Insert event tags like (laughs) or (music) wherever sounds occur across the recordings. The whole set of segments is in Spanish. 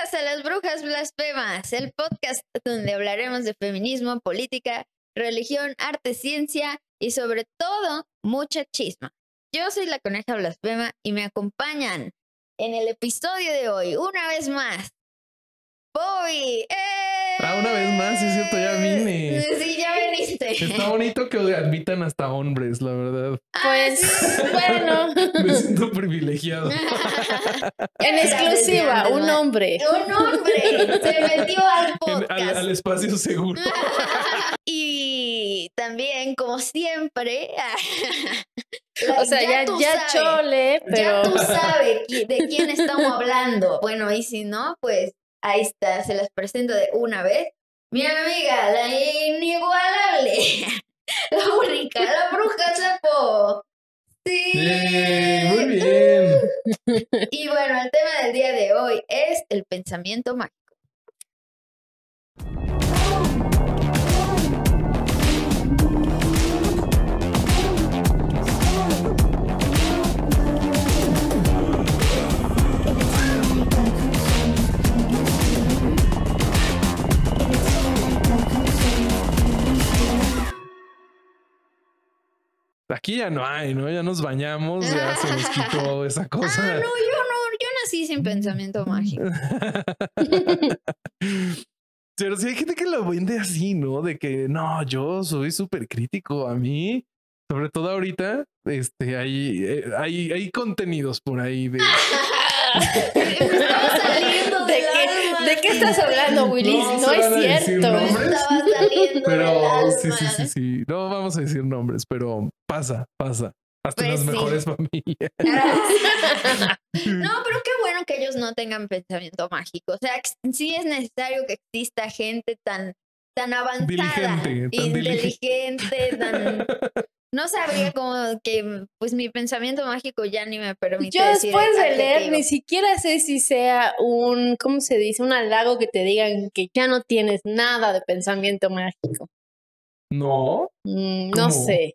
A las Brujas Blasfemas, el podcast donde hablaremos de feminismo, política, religión, arte, ciencia y sobre todo mucha chisma. Yo soy la coneja blasfema y me acompañan en el episodio de hoy, una vez más, Bobby. Ah, una vez más, sí es cierto, ya vine. ¡Eh! Sí, ya viniste. Está bonito que admitan hasta hombres, la verdad. Pues bueno, (laughs) Me siento privilegiado. (laughs) en exclusiva, un hombre. Un hombre se metió al (laughs) En- podcast. al, al espacio seguro. y también, como siempre, O sea, ya, ya sabes, chole, Ya pero tú sabes de quién estamos hablando. Bueno, y si no, pues ahí está, se las presento de una vez. Mi amiga, la inigualable, (laughs) la única, la bruja sapo. Sí. Yay, muy bien. (laughs) Y bueno, el tema del día de hoy es el pensamiento mágico. Aquí ya no hay, ¿no? Ya nos bañamos, ya se nos (laughs) quitó esa Ah, cosa. no, yo no, yo nací sin pensamiento mágico. (laughs) Pero sí hay gente que lo vende así, ¿no? De que no, yo soy súper crítico. A mí, sobre todo ahorita, este, hay, eh, hay, hay contenidos por ahí de. Estaba saliendo ¿de qué, alma, ¿de qué sí. estás hablando, Willis? No, es cierto. nombres. Estaba saliendo (laughs) Pero sí, sí, sí, sí. No vamos a decir nombres, pero pasa, pasa. Hasta Pues las sí. mejores familias. (laughs) (laughs) No, pero qué bueno que ellos no tengan pensamiento mágico. O sea, sí es necesario que exista gente tan, tan avanzada, Diligente, tan inteligente, tan... No sabría cómo que, pues mi pensamiento mágico ya ni me permite Yo decir después de leer ni siquiera sé si sea un, ¿cómo se dice? Un halago que te digan que ya no tienes nada de pensamiento mágico. No, Mm, no ¿Cómo? sé.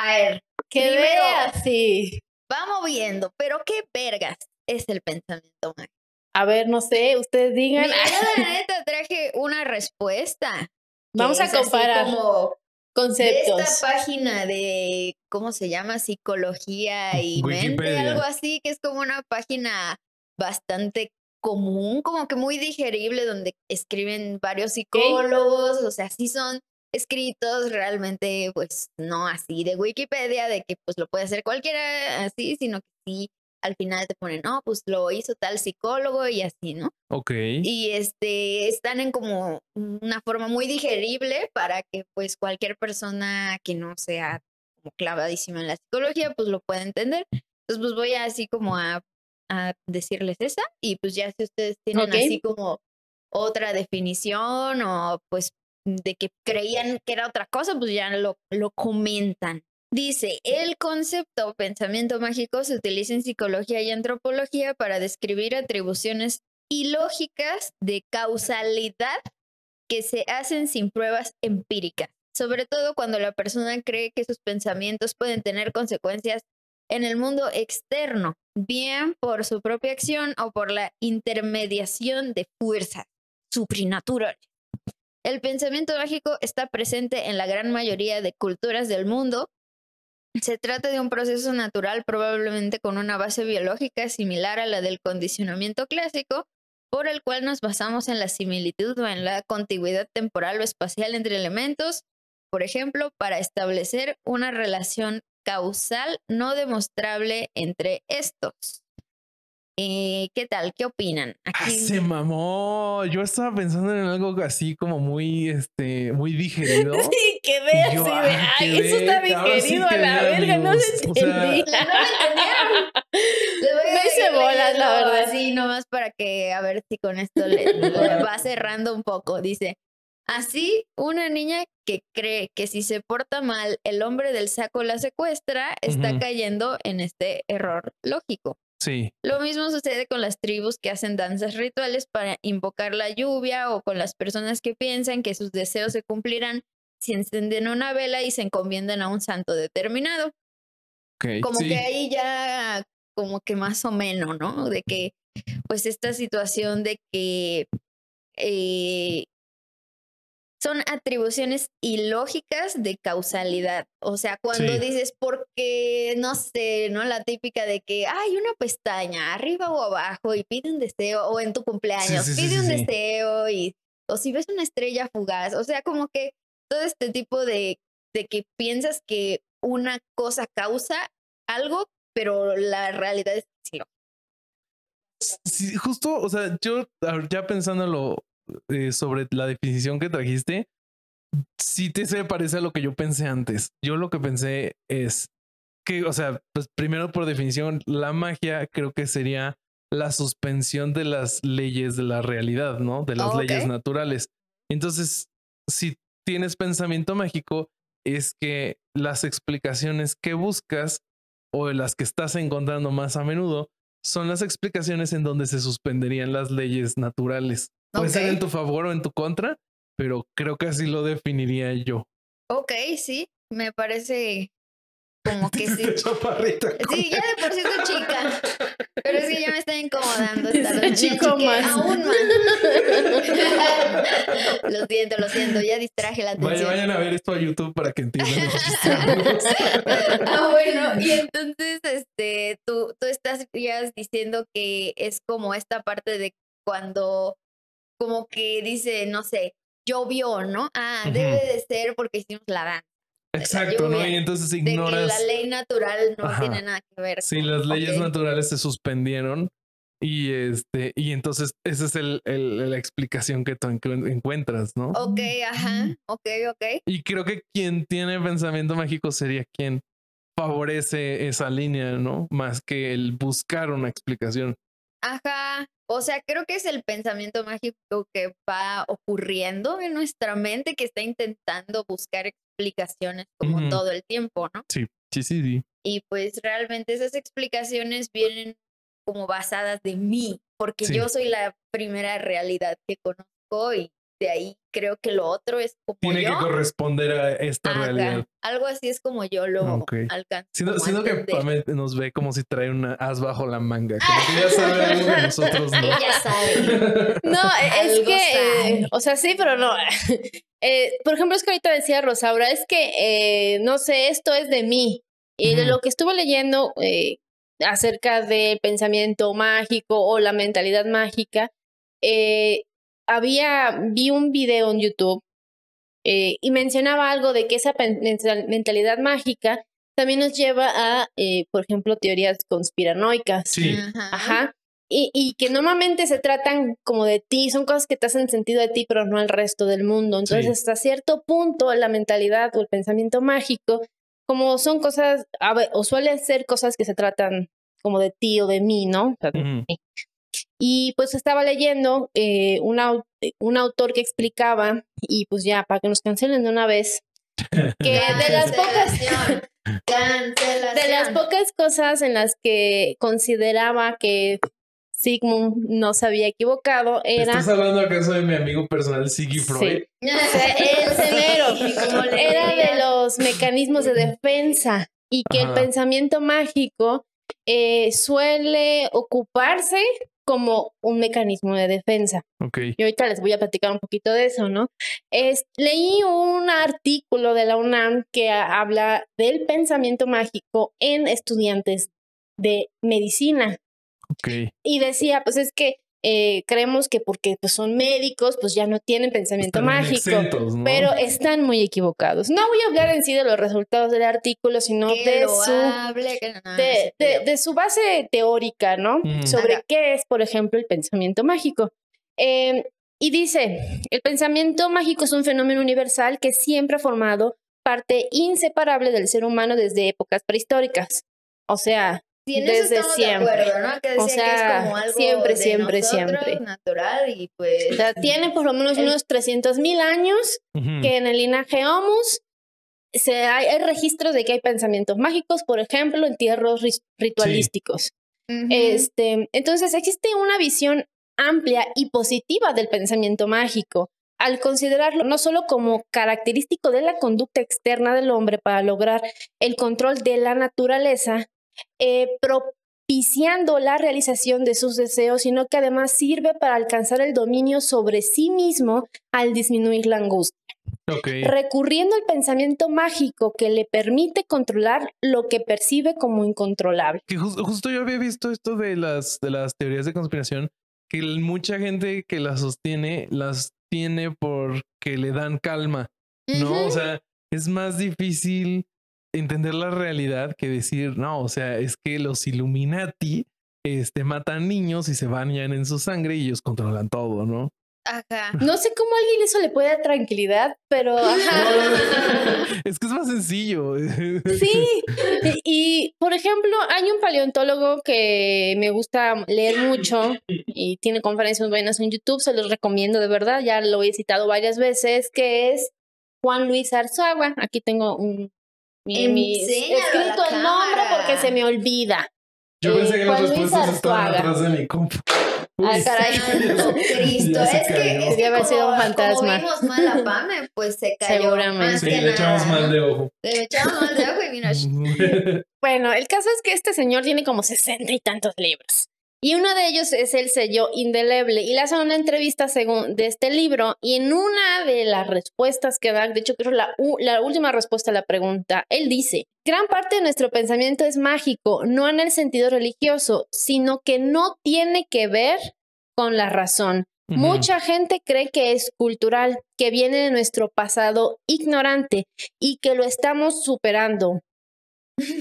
A ver, Que Primero- veas, sí. vamos viendo, pero qué vergas es el pensamiento mágico. A ver, no sé, ustedes digan. Mira, yo la (laughs) neta traje una respuesta. Vamos a es así comparar como de conceptos. esta página de, ¿cómo se llama? Psicología y mente, algo así, que es como una página bastante común, como que muy digerible, donde escriben varios psicólogos, o sea, sí son escritos realmente, pues no así de Wikipedia, de que pues lo puede hacer cualquiera así, sino que sí, al final te ponen, no, pues lo hizo tal psicólogo y así, ¿no? ok. y este están en como una forma muy digerible para que pues cualquier persona que no sea como clavadísima en la psicología pues lo pueda entender. Entonces pues voy así como a, a decirles esa y pues ya si ustedes tienen así como otra definición o pues de que creían que era otra cosa pues ya lo, lo comentan. Dice, el concepto pensamiento mágico se utiliza en psicología y antropología para describir atribuciones ilógicas de causalidad que se hacen sin pruebas empíricas, sobre todo cuando la persona cree que sus pensamientos pueden tener consecuencias en el mundo externo, bien por su propia acción o por la intermediación de fuerzas supranaturales. El pensamiento mágico está presente en la gran mayoría de culturas del mundo. Se trata de un proceso natural probablemente con una base biológica similar a la del condicionamiento clásico, por el cual nos basamos en la similitud o en la contigüidad temporal o espacial entre elementos, por ejemplo, para establecer una relación causal no demostrable entre estos. Eh, ¿Qué tal? ¿Qué opinan? Ah, se mamó. Yo estaba pensando en algo así como muy, este, muy digerido. (laughs) Sí, que veas, yo, sí, de, ah, ay, eso está sí digerido que a la ve, verga, no se O sea, entendía. (laughs) (laughs) No me hice bolas, la verdad. Así nomás para que a ver si con esto le, le va cerrando un poco. Dice, así una niña que cree que si se porta mal el hombre del saco la secuestra está cayendo en este error lógico. Sí. Lo mismo sucede con las tribus que hacen danzas rituales para invocar la lluvia o con las personas que piensan que sus deseos se cumplirán si encienden una vela y se encomiendan a un santo determinado como sí. que ahí ya como que más o menos, ¿no? De que pues esta situación de que eh, son atribuciones ilógicas de causalidad. O sea, cuando Sí. dices, porque, no sé, ¿no? La típica de que hay una pestaña arriba o abajo y pide un deseo, o en tu cumpleaños, sí, sí, pide un deseo, y, o si ves una estrella fugaz. O sea, como que todo este tipo de, de que piensas que una cosa causa algo, pero la realidad es que sí justo, o sea, yo ya pensándolo eh, sobre la definición que trajiste, sí te se parece a lo que yo pensé antes. Yo lo que pensé es que, o sea, pues primero por definición, la magia creo que sería la suspensión de las leyes de la realidad, ¿no? De las leyes naturales. Entonces, si tienes pensamiento mágico, es que las explicaciones que buscas o las que estás encontrando más a menudo son las explicaciones en donde se suspenderían las leyes naturales. Puede ser en tu favor o en tu contra, pero creo que así lo definiría yo. Ok, sí, me parece como (laughs) que sí. Chaparrita. Sí, ya de por sí soy chica. Pero es que ya me está incomodando esta Se vez. Ya achicó chiqué más. Aún más. (laughs) lo siento, lo siento. Ya distraje la Vaya, atención. vayan a ver esto a YouTube para que entiendan amigos. (laughs) ah, bueno, y entonces, este, tú, tú estás ya diciendo que es como esta parte de cuando, como que dice, no sé, llovió, ¿no? Ah, debe de ser porque hicimos la danza. Exacto, ¿no? Y entonces De que ignoras la ley natural no Ajá. tiene nada que ver. con- las leyes naturales se suspendieron y este y entonces esa es el, el- la explicación que tú encu- encuentras, ¿no? Ok, ajá, ok, ok. Y creo que quien tiene pensamiento mágico sería quien favorece esa línea, ¿no? Más que el buscar una explicación. Ajá, o sea, creo que es el pensamiento mágico que va ocurriendo en nuestra mente que está intentando buscar explicaciones como todo el tiempo, ¿no? Sí, sí, sí, sí. Y pues realmente esas explicaciones vienen como basadas de mí, porque Sí. yo soy la primera realidad que conozco y de ahí creo que lo otro es como Tiene yo. que corresponder a esta Ajá, realidad. Algo así es como yo lo Ok. alcanzo. Siento, que. Pame nos ve como si trae una as bajo la manga. Como que ya sabe (laughs) algo que nosotros no. Ella sabe. (laughs) No, e, es Algo que, eh, o sea, sí, pero no. (laughs) Eh, por ejemplo, es que ahorita decía Rosaura, es que, eh, no sé, esto es de mí. Y de lo que estuve leyendo eh, acerca del pensamiento mágico o la mentalidad mágica, eh, había, vi un video en YouTube eh, y mencionaba algo de que esa mentalidad mágica también nos lleva a, eh, por ejemplo, teorías conspiranoicas. Sí. Ajá. Y, y que normalmente se tratan como de ti, son cosas que te hacen sentido de ti, pero no al resto del mundo. Entonces, Sí. hasta cierto punto, la mentalidad o el pensamiento mágico, como son cosas, a ver, o suelen ser cosas que se tratan como de ti o de mí, ¿no? O sea, de mí. Y pues estaba leyendo eh, un, au- un autor que explicaba, y pues ya, para que nos cancelen de una vez, (laughs) que de las pocas (laughs) de las pocas cosas en las que consideraba que Sigmund no se había equivocado era, ¿Estás hablando acaso de mi amigo personal Siggy Freud? Sí. el severo, era de los mecanismos de defensa y que el pensamiento mágico eh, suele ocuparse como un mecanismo de defensa. Ok. Y ahorita les voy a platicar un poquito de eso, ¿no? Es, leí un artículo de la UNAM que habla del pensamiento mágico en estudiantes de medicina Ok. y decía, pues es que eh, creemos que porque pues, son médicos, pues ya no tienen pensamiento Están mágico. exentos, ¿no? Pero están muy equivocados. No voy a hablar en sí de los resultados del artículo, sino de su, hable, no, de, de- su base teórica, ¿no? Ujú. Sobre Ajá. qué es, por ejemplo, el pensamiento mágico. Eh, y dice, el pensamiento mágico es un fenómeno universal que siempre ha formado parte inseparable del ser humano desde épocas prehistóricas. O sea, Sí, en eso desde estamos siempre. De acuerdo, ¿no? Que decía O que sea, es como algo siempre, de siempre, nosotros, siempre. natural y pues o sea, tiene por lo menos El- unos 300 mil años que en el linaje Homus se hay, hay registros de que hay pensamientos mágicos, por ejemplo, entierros ri- ritualísticos. Este, entonces existe una visión amplia y positiva del pensamiento mágico, al considerarlo no solo como característico de la conducta externa del hombre para lograr el control de la naturaleza, eh, propiciando la realización de sus deseos, sino que además sirve para alcanzar el dominio sobre sí mismo al disminuir la angustia. Ok. Recurriendo al pensamiento mágico que le permite controlar lo que percibe como incontrolable. Que jus- justo yo había visto esto de las, de las teorías de conspiración, que mucha gente que las sostiene, las tiene porque le dan calma, ¿no? O sea, es más difícil entender la realidad que decir, no, o sea, es que los Illuminati este, matan niños y se bañan en su sangre y ellos controlan todo, ¿no? Ajá. (laughs) No sé cómo a alguien eso le puede dar tranquilidad, pero (laughs) ajá. (laughs) es que es más sencillo. Sí, y, y, por ejemplo, hay un paleontólogo que me gusta leer mucho y tiene conferencias buenas en YouTube, se los recomiendo de verdad, ya lo he citado varias veces, que es Juan Luis Arzagua. Aquí tengo un mi, escrito el nombre porque se me olvida. Yo Eh, pensé que las respuestas estaban atrás de mi compu. Ah, Uy, caray. Cristo, (laughs) es que, es que haber sido un fantasma. como vimos mal a Pame, (laughs) pues se cayó. Seguramente. Sí, le echamos mal de ojo. Le echamos mal de ojo y mira, (laughs) Bueno, el caso es que este señor tiene como sesenta y tantos libros. Y uno de ellos es el sello indeleble. Y le hacen una entrevista según de este libro. Y en una de las respuestas que da, de hecho, creo la, la última respuesta a la pregunta, él dice: Gran parte de nuestro pensamiento es mágico, no en el sentido religioso, sino que no tiene que ver con la razón. Mucha gente cree que es cultural, que viene de nuestro pasado ignorante y que lo estamos superando.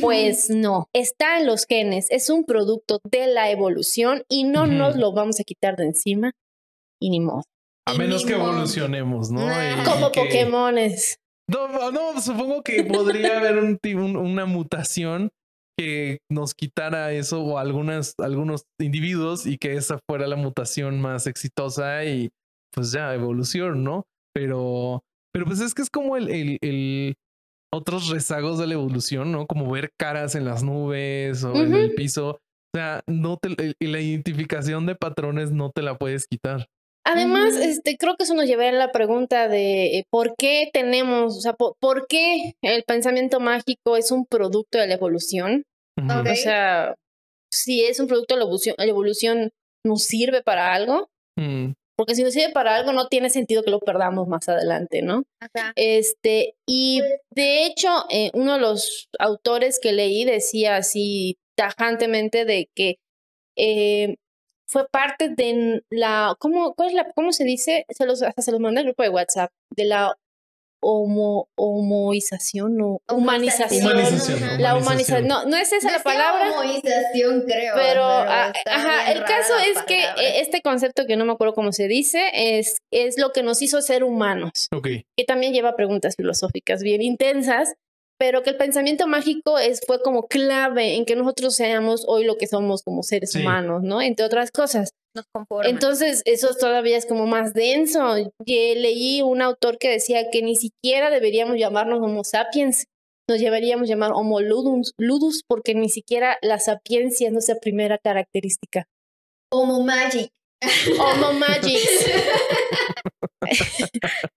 Pues (laughs) no, está en los genes, es un producto de la evolución y no nos lo vamos a quitar de encima y ni modo. A Y menos que modo. evolucionemos, ¿no? Nah. Como que- Pokémones. No, no, supongo que podría haber un, una mutación que nos quitara eso o algunas, algunos individuos y que esa fuera la mutación más exitosa y pues ya, evolución, ¿no? Pero, pero pues es que es como el, el, el otros rezagos de la evolución, ¿no? Como ver caras en las nubes o en el piso. O sea, no te, el- la identificación de patrones no te la puedes quitar. Además, Ujú. este, creo que eso nos llevaría a la pregunta de eh, por qué tenemos, o sea, po- por, qué el pensamiento mágico es un producto de la evolución. Ok. O sea, si es un producto de la evolución, la evolución nos sirve para algo, Mm, porque si nos sirve para algo no tiene sentido que lo perdamos más adelante, ¿no? Ajá. Este, y de hecho, eh, uno de los autores que leí decía así tajantemente de que eh, fue parte de la, ¿cómo, cuál es la, cómo se dice? Se los, hasta se los mandé al grupo de WhatsApp, de la homo, homoización o humanización. Humanización. Ajá. La humanización. humanización. No, no es esa la Decía palabra. homoización, creo. Pero, ah, ajá, el caso la es que palabra. eh, este concepto que no me acuerdo cómo se dice es, es lo que nos hizo ser humanos Ok. que también lleva preguntas filosóficas bien intensas, pero que el pensamiento mágico es, fue como clave en que nosotros seamos hoy lo que somos como seres Sí. humanos, ¿no? Entre otras cosas. Nos conforma. Entonces, eso todavía es como más denso. Y leí un autor que decía que ni siquiera deberíamos llamarnos Homo sapiens, nos deberíamos llamar Homo ludus, ludus porque ni siquiera la sapiencia es nuestra primera característica. Homo Magic. Homo magix.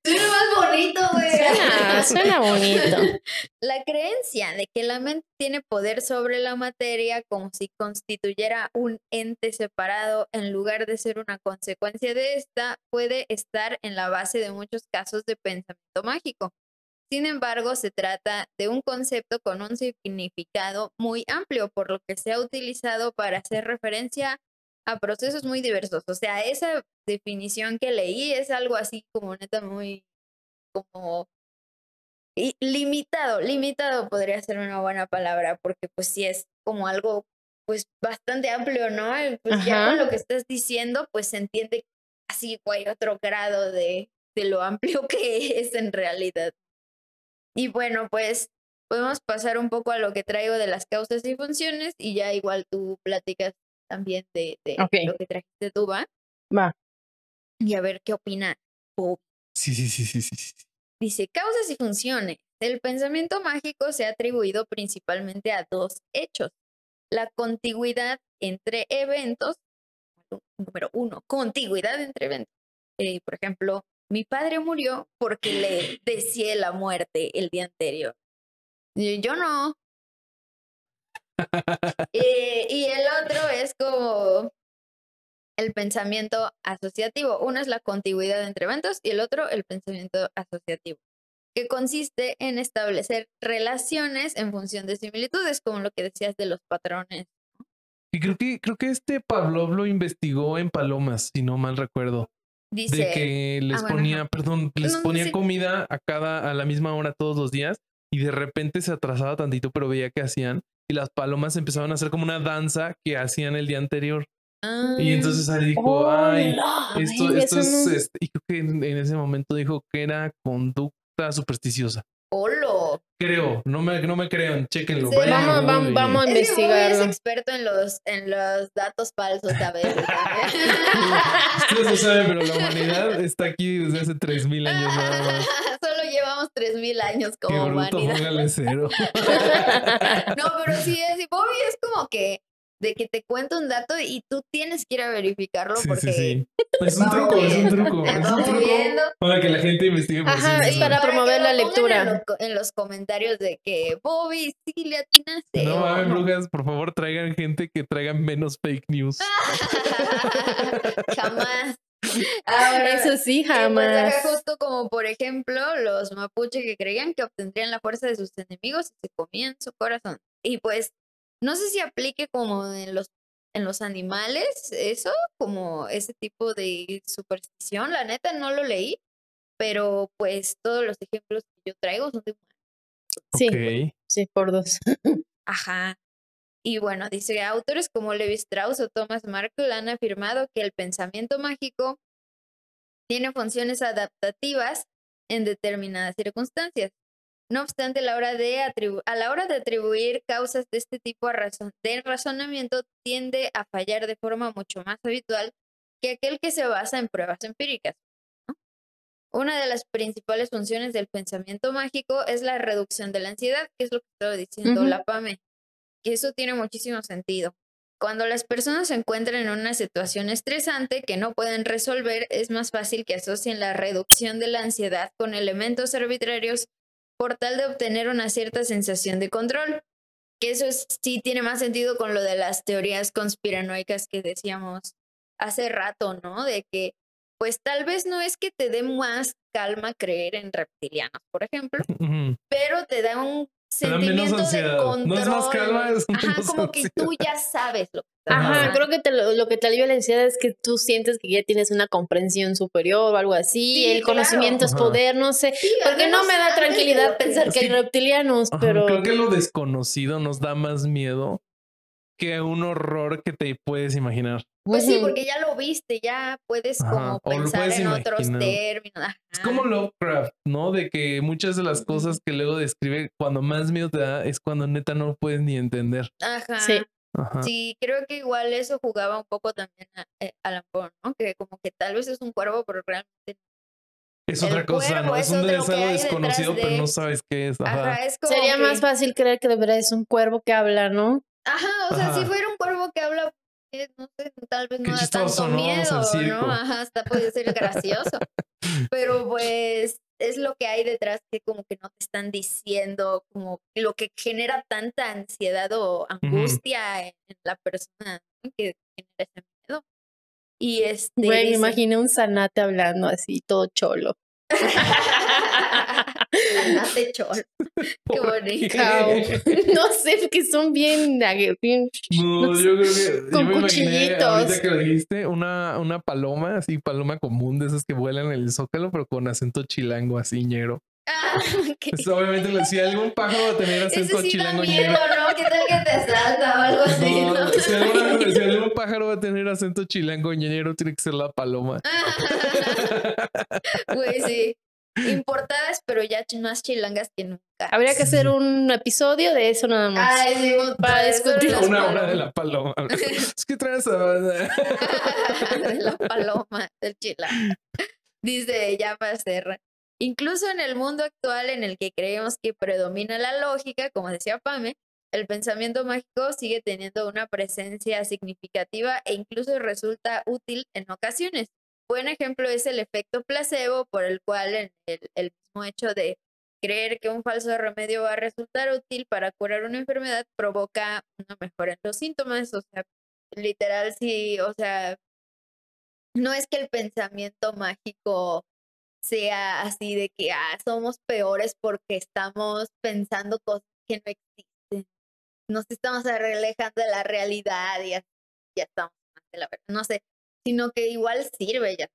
Suena más bonito, güey. Suena, suena bonito. La creencia de que la mente tiene poder sobre la materia como si constituyera un ente separado en lugar de ser una consecuencia de esta puede estar en la base de muchos casos de pensamiento mágico. Sin embargo, se trata de un concepto con un significado muy amplio, por lo que se ha utilizado para hacer referencia a procesos muy diversos. O sea, esa definición que leí es algo así como neta muy como y limitado, limitado podría ser una buena palabra, porque pues sí es como algo pues bastante amplio, ¿no? Y, Pues ya con lo que estás diciendo, pues se entiende así, güey, otro grado de, de lo amplio (laughs) que es en realidad. Y bueno, pues podemos pasar un poco a lo que traigo de las causas y funciones y ya igual tú platicas también de, lo que trajiste tú, ¿va? Va. Y a ver qué opina Bob. Sí, sí, sí, sí, sí. Dice, causas y funciones. El pensamiento mágico se ha atribuido principalmente a dos hechos. La contigüidad entre eventos. Número uno, contigüidad entre eventos. Eh, por ejemplo, mi padre murió porque le deseé la muerte el día anterior. Y Yo no. (laughs) y, y el otro es como el pensamiento asociativo. Uno es la contigüidad entre eventos y el otro el pensamiento asociativo, que consiste en establecer relaciones en función de similitudes, como lo que decías de los patrones. Y creo que, creo que este Pavlov lo investigó en Palomas, si no mal recuerdo. Dice, de que les ah, bueno, ponía, perdón, les no, ponía sí. comida a cada, a la misma hora todos los días y de repente se atrasaba tantito, pero veía que hacían y las palomas empezaban a hacer como una danza que hacían el día anterior. "Ah, Y entonces ahí dijo, esto, Ay, esto eso es, no- este", y creo que en, en ese momento dijo que era conducta supersticiosa. Creo, no me, no me crean, chéquenlo. Sí, Vamos, vamos, y- vamos a Bobby es investigarlo. experto en los, en los datos falsos a veces. (laughs) también. Ustedes no saben, pero la humanidad está aquí desde hace 3000 años nada más. (laughs) Solo llevamos 3000 años Qué como bruto, humanidad. póngale cero. (laughs) No, pero sí es, y Bobby es como que de que te cuento un dato y tú tienes que ir a verificarlo Sí, porque sí, sí. (laughs) Es un truco, es un truco. Es un truco para que la gente investigue por sí Ajá, es misma. para que promover la lectura. En, lo- en los comentarios de que Bobby sí le atinaste. No mames, brujas, por favor traigan gente que traigan menos fake news. (laughs) Jamás. Ahora, Eso sí, Y pues acá jamás. justo como por ejemplo los mapuche que creían que obtendrían la fuerza de sus enemigos si se comían su corazón. Y pues no sé si aplique como en los en los animales eso, como ese tipo de superstición, la neta no lo leí, pero pues todos los ejemplos que yo traigo son de humanos. Sí, sí, por dos. (laughs) Ajá. Y bueno, dice, autores como Levi Strauss o Thomas Markle han afirmado que el pensamiento mágico tiene funciones adaptativas en determinadas circunstancias. No obstante, a la hora de, atribu- a la hora de atribuir causas de este tipo a razón de razonamiento tiende a fallar de forma mucho más habitual que aquel que se basa en pruebas empíricas. ¿no? Una de las principales funciones del pensamiento mágico es la reducción de la ansiedad, que es lo que estaba diciendo la PAME. Y eso tiene muchísimo sentido. Cuando las personas se encuentran en una situación estresante que no pueden resolver, es más fácil que asocien la reducción de la ansiedad con elementos arbitrarios por tal de obtener una cierta sensación de control. Que eso es- sí tiene más sentido con lo de las teorías conspiranoicas que decíamos hace rato, ¿no? De que, pues tal vez no es que te dé más calma creer en reptilianos, por ejemplo, pero te da un sentimiento de control. No es más calma, es Ajá, menos como que tú ya sabes lo que está Ajá, creo que te lo, lo que te alivia la ansiedad es que tú sientes que ya tienes una comprensión superior o algo así. Sí, el conocimiento es poder, no sé. Sí, Porque no me da tranquilidad pensar que hay reptilianos, Ajá, pero Creo que lo desconocido nos da más miedo que un horror que te puedes imaginar. Pues sí, porque ya lo viste, ya puedes Ajá, como pensar puedes en otros términos. Es como Lovecraft, ¿no? De que muchas de las cosas que luego describe, cuando más miedo te da, es cuando neta no puedes ni entender. Ajá. Sí. Ajá. Sí, creo que igual eso jugaba un poco también a, eh, Alan Poe, ¿no? Que como que tal vez es un cuervo, pero realmente. Es el otra cosa, ¿no? Es, es un es que algo desconocido, pero de- no sabes qué es. Ajá. Ajá, es como. sería que- más fácil creer que de verdad es un cuervo que habla, ¿no? Ajá, o sea, si fuera un cuervo que habla, no sé, tal vez Qué no da chistoso, tanto miedo. ¿no? Ajá, hasta puede ser gracioso. (laughs) Pero pues es lo que hay detrás que como que no te están diciendo, como lo que genera tanta ansiedad o angustia en, en la persona ¿no? que genera ese miedo. Y este. Me dice- imaginé un zanate hablando así, todo cholo. (laughs) Andate cholo. (laughs) Qué ¿Por bonito. no sé, porque son bien, bien- No, No sé, yo creo que con yo me imaginé cuchillitos. ahorita que lo dijiste, una, una paloma, así paloma común de esas que vuelan en el zócalo, pero con acento chilango así ñero. Ah, (laughs) ok. Pues, obviamente, si algún pájaro va a tener acento sí chilango miedo. ¿no? ¿Qué tal que te salta o algo así? No, ¿no? si, algún pájaro va a tener acento chilango ñero, tiene que ser la paloma. Güey, (laughs) sí. Importadas, pero ya más chilangas que nunca. Habría que hacer un episodio de eso nada más. Ay, sí, Para discutir. Una hora de la paloma. (laughs) Es que traes a... (laughs) de la paloma del chilango. Dice ya para cerrar. Incluso en el mundo actual en el que creemos que predomina la lógica, como decía Pame, el pensamiento mágico sigue teniendo una presencia significativa e incluso resulta útil en ocasiones. Buen ejemplo es el efecto placebo, por el cual en el, el mismo hecho de creer que un falso remedio va a resultar útil para curar una enfermedad provoca una mejora en los síntomas. O sea, literal, sí, o sea, no es que el pensamiento mágico sea así de que ah, somos peores porque estamos pensando cosas que no existen. Nos estamos alejando de la realidad y ya, ya estamos de la verdad. No sé, sino que igual sirve ya.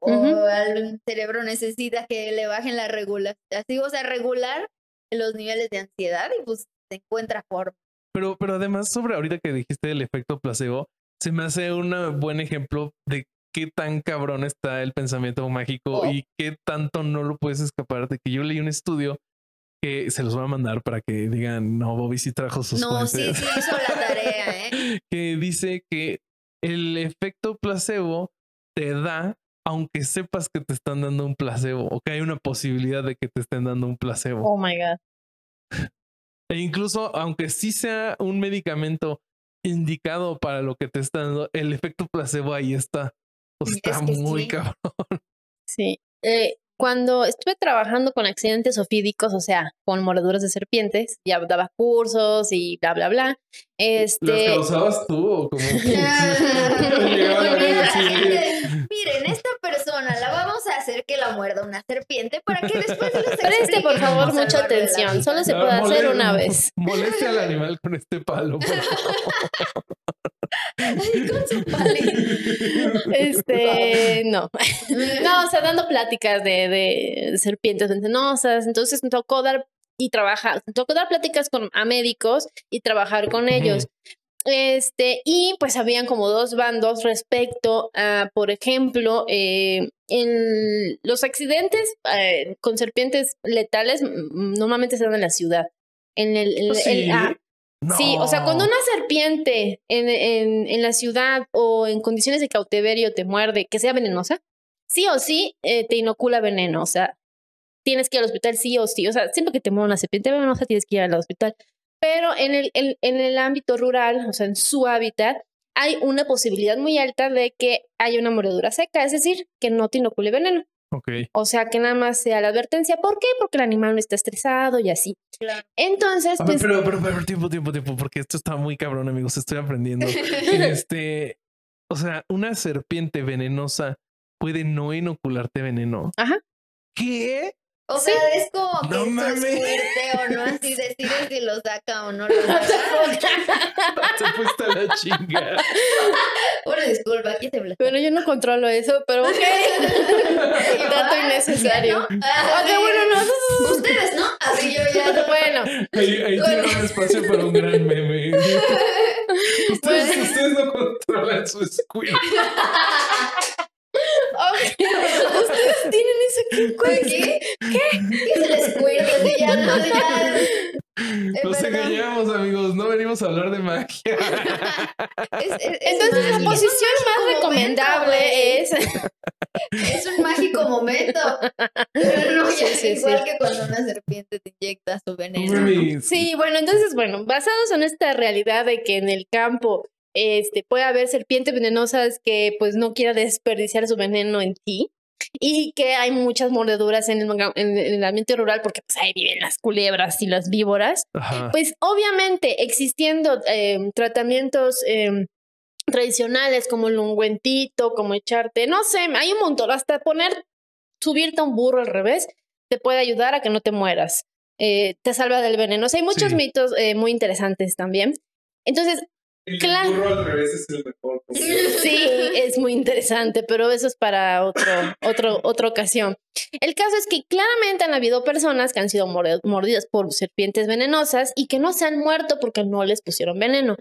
O al cerebro necesita que le bajen la regulación. Así, o sea, regular los niveles de ansiedad y pues se encuentra forma. Pero, pero además, sobre ahorita que dijiste el efecto placebo, se me hace un buen ejemplo de qué tan cabrón está el pensamiento mágico Oh. y qué tanto no lo puedes escapar de que yo leí un estudio que se los voy a mandar para que digan, no, Bobby sí trajo sus No, sí, fuentes", sí hizo la tarea, ¿eh? (laughs) que dice que el efecto placebo te da aunque sepas que te están dando un placebo o que hay una posibilidad de que te estén dando un placebo. Oh my God. E incluso aunque sí sea un medicamento indicado para lo que te está dando, el efecto placebo ahí está. O sea, Es está que muy sí. cabrón. Sí. Eh, cuando estuve trabajando con accidentes ofídicos, o sea, con mordeduras de serpientes, ya daba cursos y bla, bla, bla. Este. causabas tú o como (laughs) (laughs) (laughs) Miren, esta persona la vamos a hacer que la muerda una serpiente para que después les Preste, por favor, mucha atención. Solo se puede hacer una vez. Moleste al animal con este palo. por favor. Ay, con su palito. Este, (laughs) no. No, o sea, dando pláticas de, de serpientes venenosas. Entonces me tocó dar y trabajar, me tocó dar pláticas con, a médicos y trabajar con ellos. Este, y pues habían como dos bandos respecto a, por ejemplo, eh, en los accidentes eh, con serpientes letales mm, normalmente se dan en la ciudad. En el, en el- Sí. ah, Sí, o sea, cuando una serpiente en, en, en la ciudad o en condiciones de cautiverio te muerde, que sea venenosa, sí o sí eh, te inocula veneno. O sea, tienes que ir al hospital sí o sí. O sea, siempre que te muerde una serpiente venenosa tienes que ir al hospital. Pero en el, en, en el ámbito rural, o sea, en su hábitat, hay una posibilidad muy alta de que haya una mordedura seca, es decir, que no te inocule veneno. Ok. O sea, que nada más sea la advertencia. ¿Por qué? Porque el animal no está estresado y así. Claro. Entonces, ver, pues... pero, pero, pero, tiempo, tiempo, tiempo, porque esto está muy cabrón, amigos. Estoy aprendiendo. (laughs) este, o sea, una serpiente venenosa puede no inocularte veneno. Ajá. ¿Qué? O Sí. sea, es como que No mames. es fuerte o no, así decir si lo saca o no (laughs) lo saca. Se fuiste a la chinga. Bueno, disculpa, aquí te bla- Pero yo no controlo eso, pero ok. (laughs) Dato innecesario. ¿ya no? Ah, Ok, sí. bueno, no. Ustedes, ¿no? Así yo ya no. Bueno, Ahí, ahí tiene un espacio para un gran meme. Ustedes, ustedes no controlan su squid. ok. Ustedes tienen eso aquí. ¿Qué? ¿Qué? ¿Qué Nos engañamos, amigos. No venimos a hablar de magia. (laughs) Es- es- es Entonces, la posición más mágico recomendable momento, es. (laughs) Es un mágico momento. No, Sí, ya, sí, igual sí. que cuando una serpiente te inyecta su veneno. Sí, bueno, entonces, bueno, basados en esta realidad de que en el campo este, puede haber serpientes venenosas que pues no quiera desperdiciar su veneno en ti y que hay muchas mordeduras en el, en el ambiente rural porque pues ahí viven las culebras y las víboras. Ajá. Pues obviamente existiendo eh, tratamientos eh, tradicionales como el ungüentito, como echarte, no sé, hay un montón, hasta poner, subirte a un burro al revés, te puede ayudar a que no te mueras, eh, te salva del veneno. O sea, hay muchos Sí. mitos eh, muy interesantes también. Entonces, El claro. burro al revés es el mejor. Sí, es muy interesante, pero eso es para otro, otro, otra ocasión. El caso es que claramente han habido personas que han sido mordidas por serpientes venenosas y que no se han muerto porque no les pusieron veneno.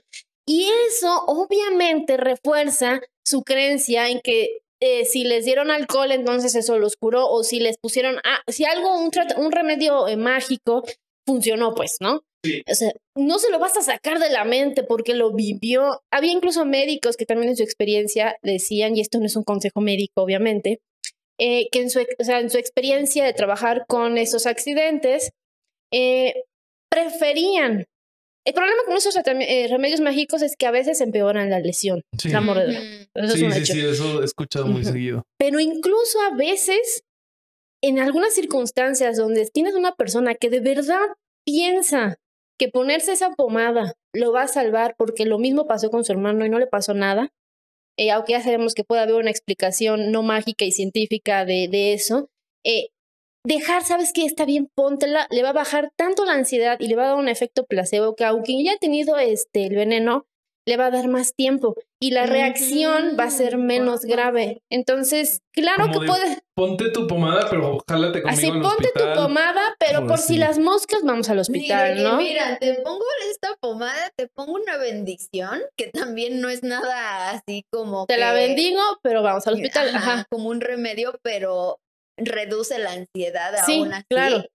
Y eso obviamente refuerza su creencia en que eh, si les dieron alcohol, entonces eso los curó, o si les pusieron, ah, si algo, un, un remedio eh, mágico funcionó, pues, ¿no? Sí. O sea, no se lo vas a sacar de la mente porque lo vivió. Había incluso médicos que también en su experiencia decían, y esto no es un consejo médico, obviamente, eh, que en su, o sea, en su experiencia de trabajar con esos accidentes, eh, preferían. El problema con esos eh, remedios mágicos es que a veces empeoran la lesión, Sí. la mordedura. Eso es Sí, un sí, hecho. sí, eso he escuchado muy seguido. Pero incluso a veces en algunas circunstancias donde tienes una persona que de verdad piensa que ponerse esa pomada lo va a salvar porque lo mismo pasó con su hermano y no le pasó nada, eh, aunque ya sabemos que puede haber una explicación no mágica y científica de, de eso, eh, dejar, sabes que está bien, póntela, le va a bajar tanto la ansiedad y le va a dar un efecto placebo que aunque ya ha tenido este, el veneno, le va a dar más tiempo y la reacción va a ser menos grave. Entonces, claro que puedes... Ponte tu pomada, pero jálate conmigo Así, ponte tu pomada, pero por, si las moscas vamos al hospital, ¿no? Mira, te pongo esta pomada, te pongo una bendición, que también no es nada así como Te la bendigo, pero vamos al hospital. Ajá, Como un remedio, pero reduce la ansiedad sí, aún así. claro.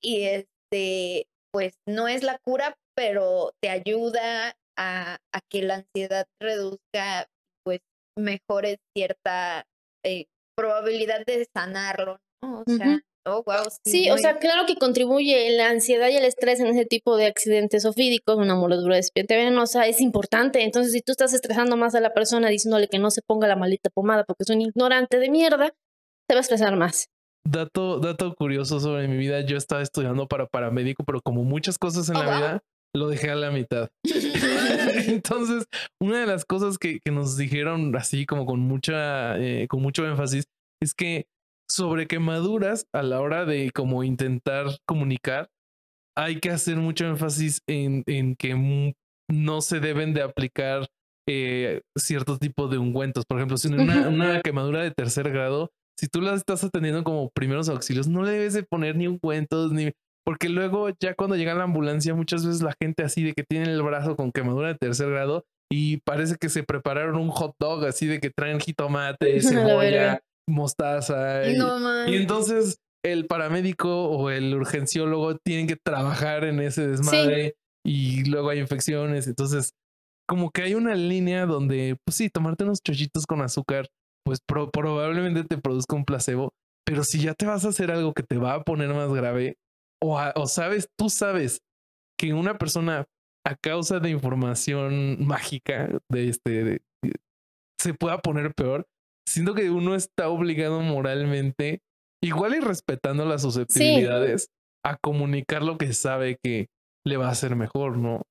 Y este, pues no es la cura, pero te ayuda a, a que la ansiedad reduzca, pues mejore cierta eh, probabilidad de sanarlo, ¿no? O sea, oh, wow. Sí, o sea, claro que contribuye la ansiedad y el estrés en ese tipo de accidentes ofídicos, una mordedura de serpiente venenosa, es importante. Entonces, si tú estás estresando más a la persona diciéndole que no se ponga la maldita pomada porque es un ignorante de mierda, te va a estresar más. Dato, dato curioso sobre mi vida, yo estaba estudiando para paramédico, pero como muchas cosas en Oh, la wow. vida, lo dejé a la mitad. (laughs) Entonces, una de las cosas que, que nos dijeron así como con mucha, eh, con mucho énfasis, es que sobre quemaduras a la hora de como intentar comunicar, hay que hacer mucho énfasis en, en que no se deben de aplicar eh, cierto tipo de ungüentos. Por ejemplo, si una, una quemadura de tercer grado, si tú la estás atendiendo como primeros auxilios, no le debes de poner ni ungüentos, ni... Porque luego ya cuando llega la ambulancia, muchas veces la gente así de que tiene el brazo con quemadura de tercer grado y parece que se prepararon un hot dog así de que traen jitomate, (laughs) cebolla, mostaza. y- No y entonces el paramédico o el urgenciólogo tienen que trabajar en ese desmadre y luego hay infecciones. Entonces, como que hay una línea donde, pues sí, tomarte unos chochitos con azúcar, pues pro- probablemente te produzca un placebo. Pero si ya te vas a hacer algo que te va a poner más grave, o, a- o sabes, tú sabes que una persona a causa de información mágica de este de- se pueda poner peor, siento que uno está obligado moralmente, igual y respetando las susceptibilidades, a comunicar lo que sabe que le va a hacer mejor, ¿no?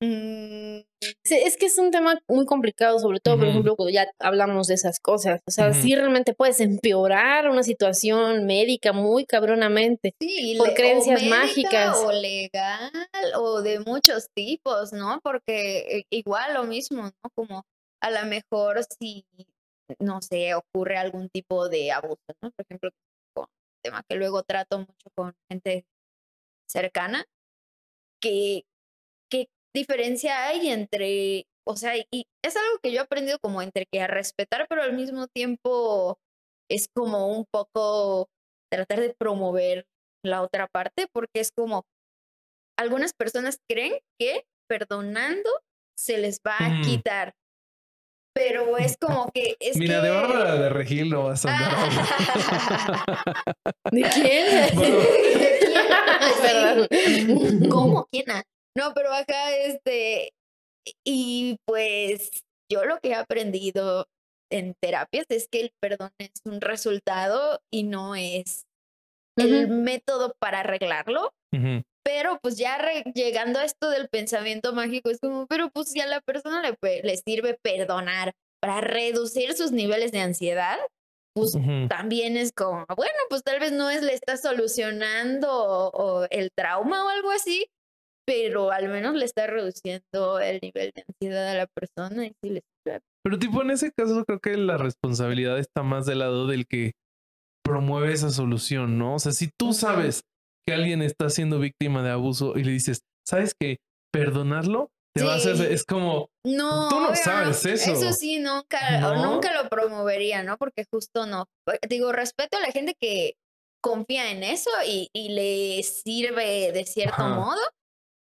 Mm, Sí, es que es un tema muy complicado, sobre todo, por Ujú. ejemplo, cuando ya hablamos de esas cosas. O sea, Ujú. sí realmente puedes empeorar una situación médica muy cabronamente. Sí, Por le- o creencias médica, mágicas. O legal, o de muchos tipos, ¿no? Porque eh, igual lo mismo, ¿no? Como a lo mejor si, no sé, ocurre algún tipo de abuso, ¿no? Por ejemplo, con tema que luego trato mucho con gente cercana, que, ¿qué diferencia hay entre, o sea, y es algo que yo he aprendido como entre que a respetar, pero al mismo tiempo es como un poco tratar de promover la otra parte, porque es como algunas personas creen que perdonando se les va a Ujú. quitar, pero es como que es Mira, que... de Bárbara de Regil no vas a andar Ah. ¿De quién? (laughs) Bueno. (laughs) ¿De quién? (laughs) Ay, perdón. ¿Cómo? ¿Quién? No, pero acá, este, y pues yo lo que he aprendido en terapias es que el perdón es un resultado y no es el método para arreglarlo. Pero pues ya re- llegando a esto del pensamiento mágico, es como, pero pues si a la persona le, le sirve perdonar para reducir sus niveles de ansiedad, pues también es como, bueno, pues tal vez no es le está solucionando o, o el trauma o algo así, pero al menos le está reduciendo el nivel de ansiedad a la persona y sí le sirve. Pero tipo, en ese caso creo que la responsabilidad está más del lado del que promueve esa solución, ¿no? O sea, si tú sabes que alguien está siendo víctima de abuso y le dices, ¿sabes qué? Perdonarlo te va a hacer, Sí. es como, No, Tú no obvio, sabes eso. Eso sí, nunca, nunca lo promovería, ¿no? Porque justo no. Digo, respeto a la gente que confía en eso y, y le sirve de cierto Ajá. modo,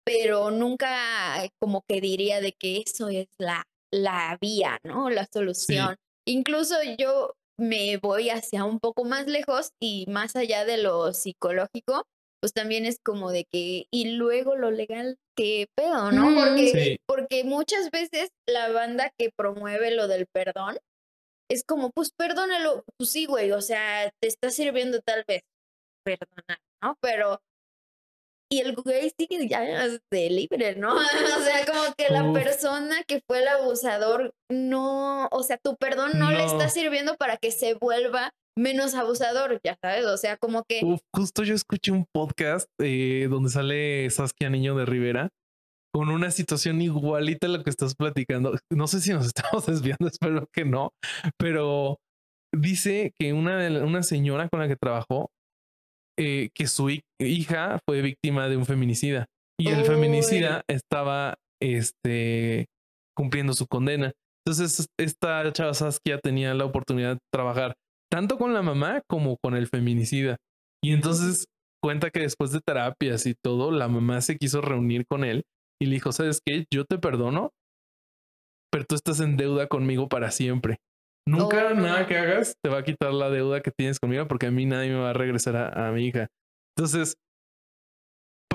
pero nunca eh, como que diría de que eso es la, la vía, ¿no? La solución. Incluso yo me voy hacia un poco más lejos y más allá de lo psicológico, pues también es como de que, y luego lo legal, ¿qué pedo, no? Ujú. Porque Sí. porque muchas veces la banda que promueve lo del perdón es como, pues perdónalo, pues sí, güey, o sea, te está sirviendo tal vez perdonar, ¿no? Pero y el güey sigue ya de libre, ¿no? (laughs) o sea, como que la persona que fue el abusador no, o sea, tu perdón no, le está sirviendo para que se vuelva menos abusador, ya sabes, o sea, como que... justo yo escuché un podcast eh, donde sale Saskia Niño de Rivera con una situación igualita a lo que estás platicando. No sé si nos (laughs) estamos desviando, espero que no, pero dice que una, una señora con la que trabajó eh, que su hija fue víctima de un feminicida y el feminicida estaba este, cumpliendo su condena. Entonces, esta chava Saskia tenía la oportunidad de trabajar tanto con la mamá como con el feminicida. Y entonces cuenta que después de terapias y todo, la mamá se quiso reunir con él y le dijo, ¿sabes qué? Yo te perdono, pero tú estás en deuda conmigo para siempre. Nunca nada que hagas te va a quitar la deuda que tienes conmigo porque a mí nadie me va a regresar a, mi hija. Entonces,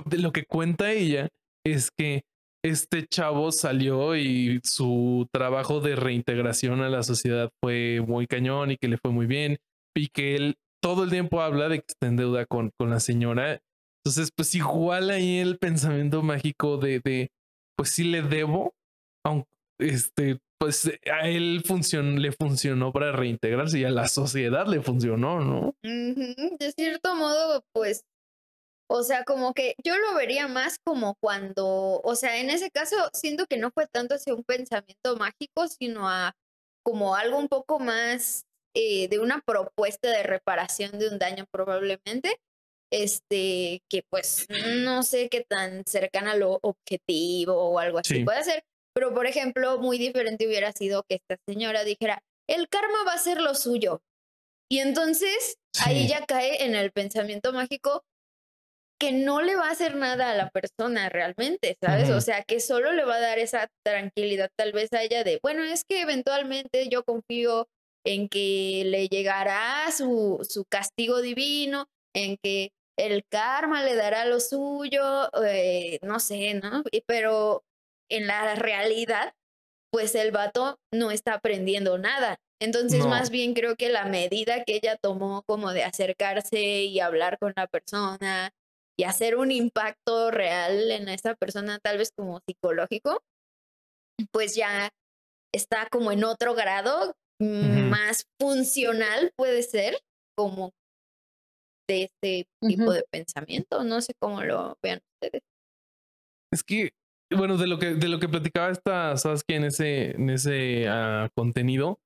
de lo que cuenta ella es que este chavo salió y su trabajo de reintegración a la sociedad fue muy cañón y que le fue muy bien y que él todo el tiempo habla de que está en deuda con, con la señora. Entonces, pues igual ahí el pensamiento mágico de, de pues sí le debo, aunque este, pues a él le funcionó para reintegrarse y a la sociedad le funcionó, ¿no? De cierto modo, pues, o sea, como que yo lo vería más como cuando, o sea, en ese caso siento que no fue tanto hacia un pensamiento mágico, sino a como algo un poco más eh, de una propuesta de reparación de un daño probablemente, este, que pues no sé qué tan cercana a lo objetivo o algo así puede ser, pero, por ejemplo, muy diferente hubiera sido que esta señora dijera, el karma va a ser lo suyo. Y entonces ahí ya cae en el pensamiento mágico que no le va a hacer nada a la persona realmente, ¿sabes? O sea, que solo le va a dar esa tranquilidad tal vez a ella de, bueno, es que eventualmente yo confío en que le llegará su, su castigo divino, en que el karma le dará lo suyo, eh, no sé, ¿no? Pero en la realidad, pues el vato no está aprendiendo nada. Entonces, más bien creo que la medida que ella tomó como de acercarse y hablar con la persona y hacer un impacto real en esa persona, tal vez como psicológico, pues ya está como en otro grado, más funcional puede ser, como de este tipo de pensamiento. No sé cómo lo vean ustedes. Es que bueno, de lo que, de lo que platicaba esta Saskia en ese, en ese ah, contenido,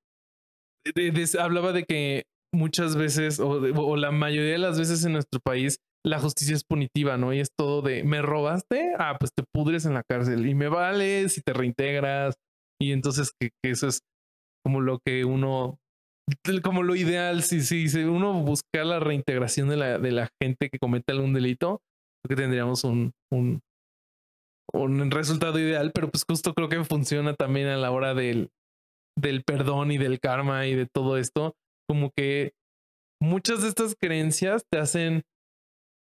hablaba de que muchas veces, o, o, la mayoría de las veces en nuestro país, la justicia es punitiva, ¿no? Y es todo de, ¿me robaste? Ah, pues te pudres en la cárcel y me vales si te reintegras. Y entonces que, eso es como lo que uno, como lo ideal, si, si, si uno busca la reintegración de la, de la gente que comete algún delito, creo que tendríamos un, un, un resultado ideal, pero pues justo creo que funciona también a la hora del, del perdón y del karma y de todo esto, como que muchas de estas creencias te hacen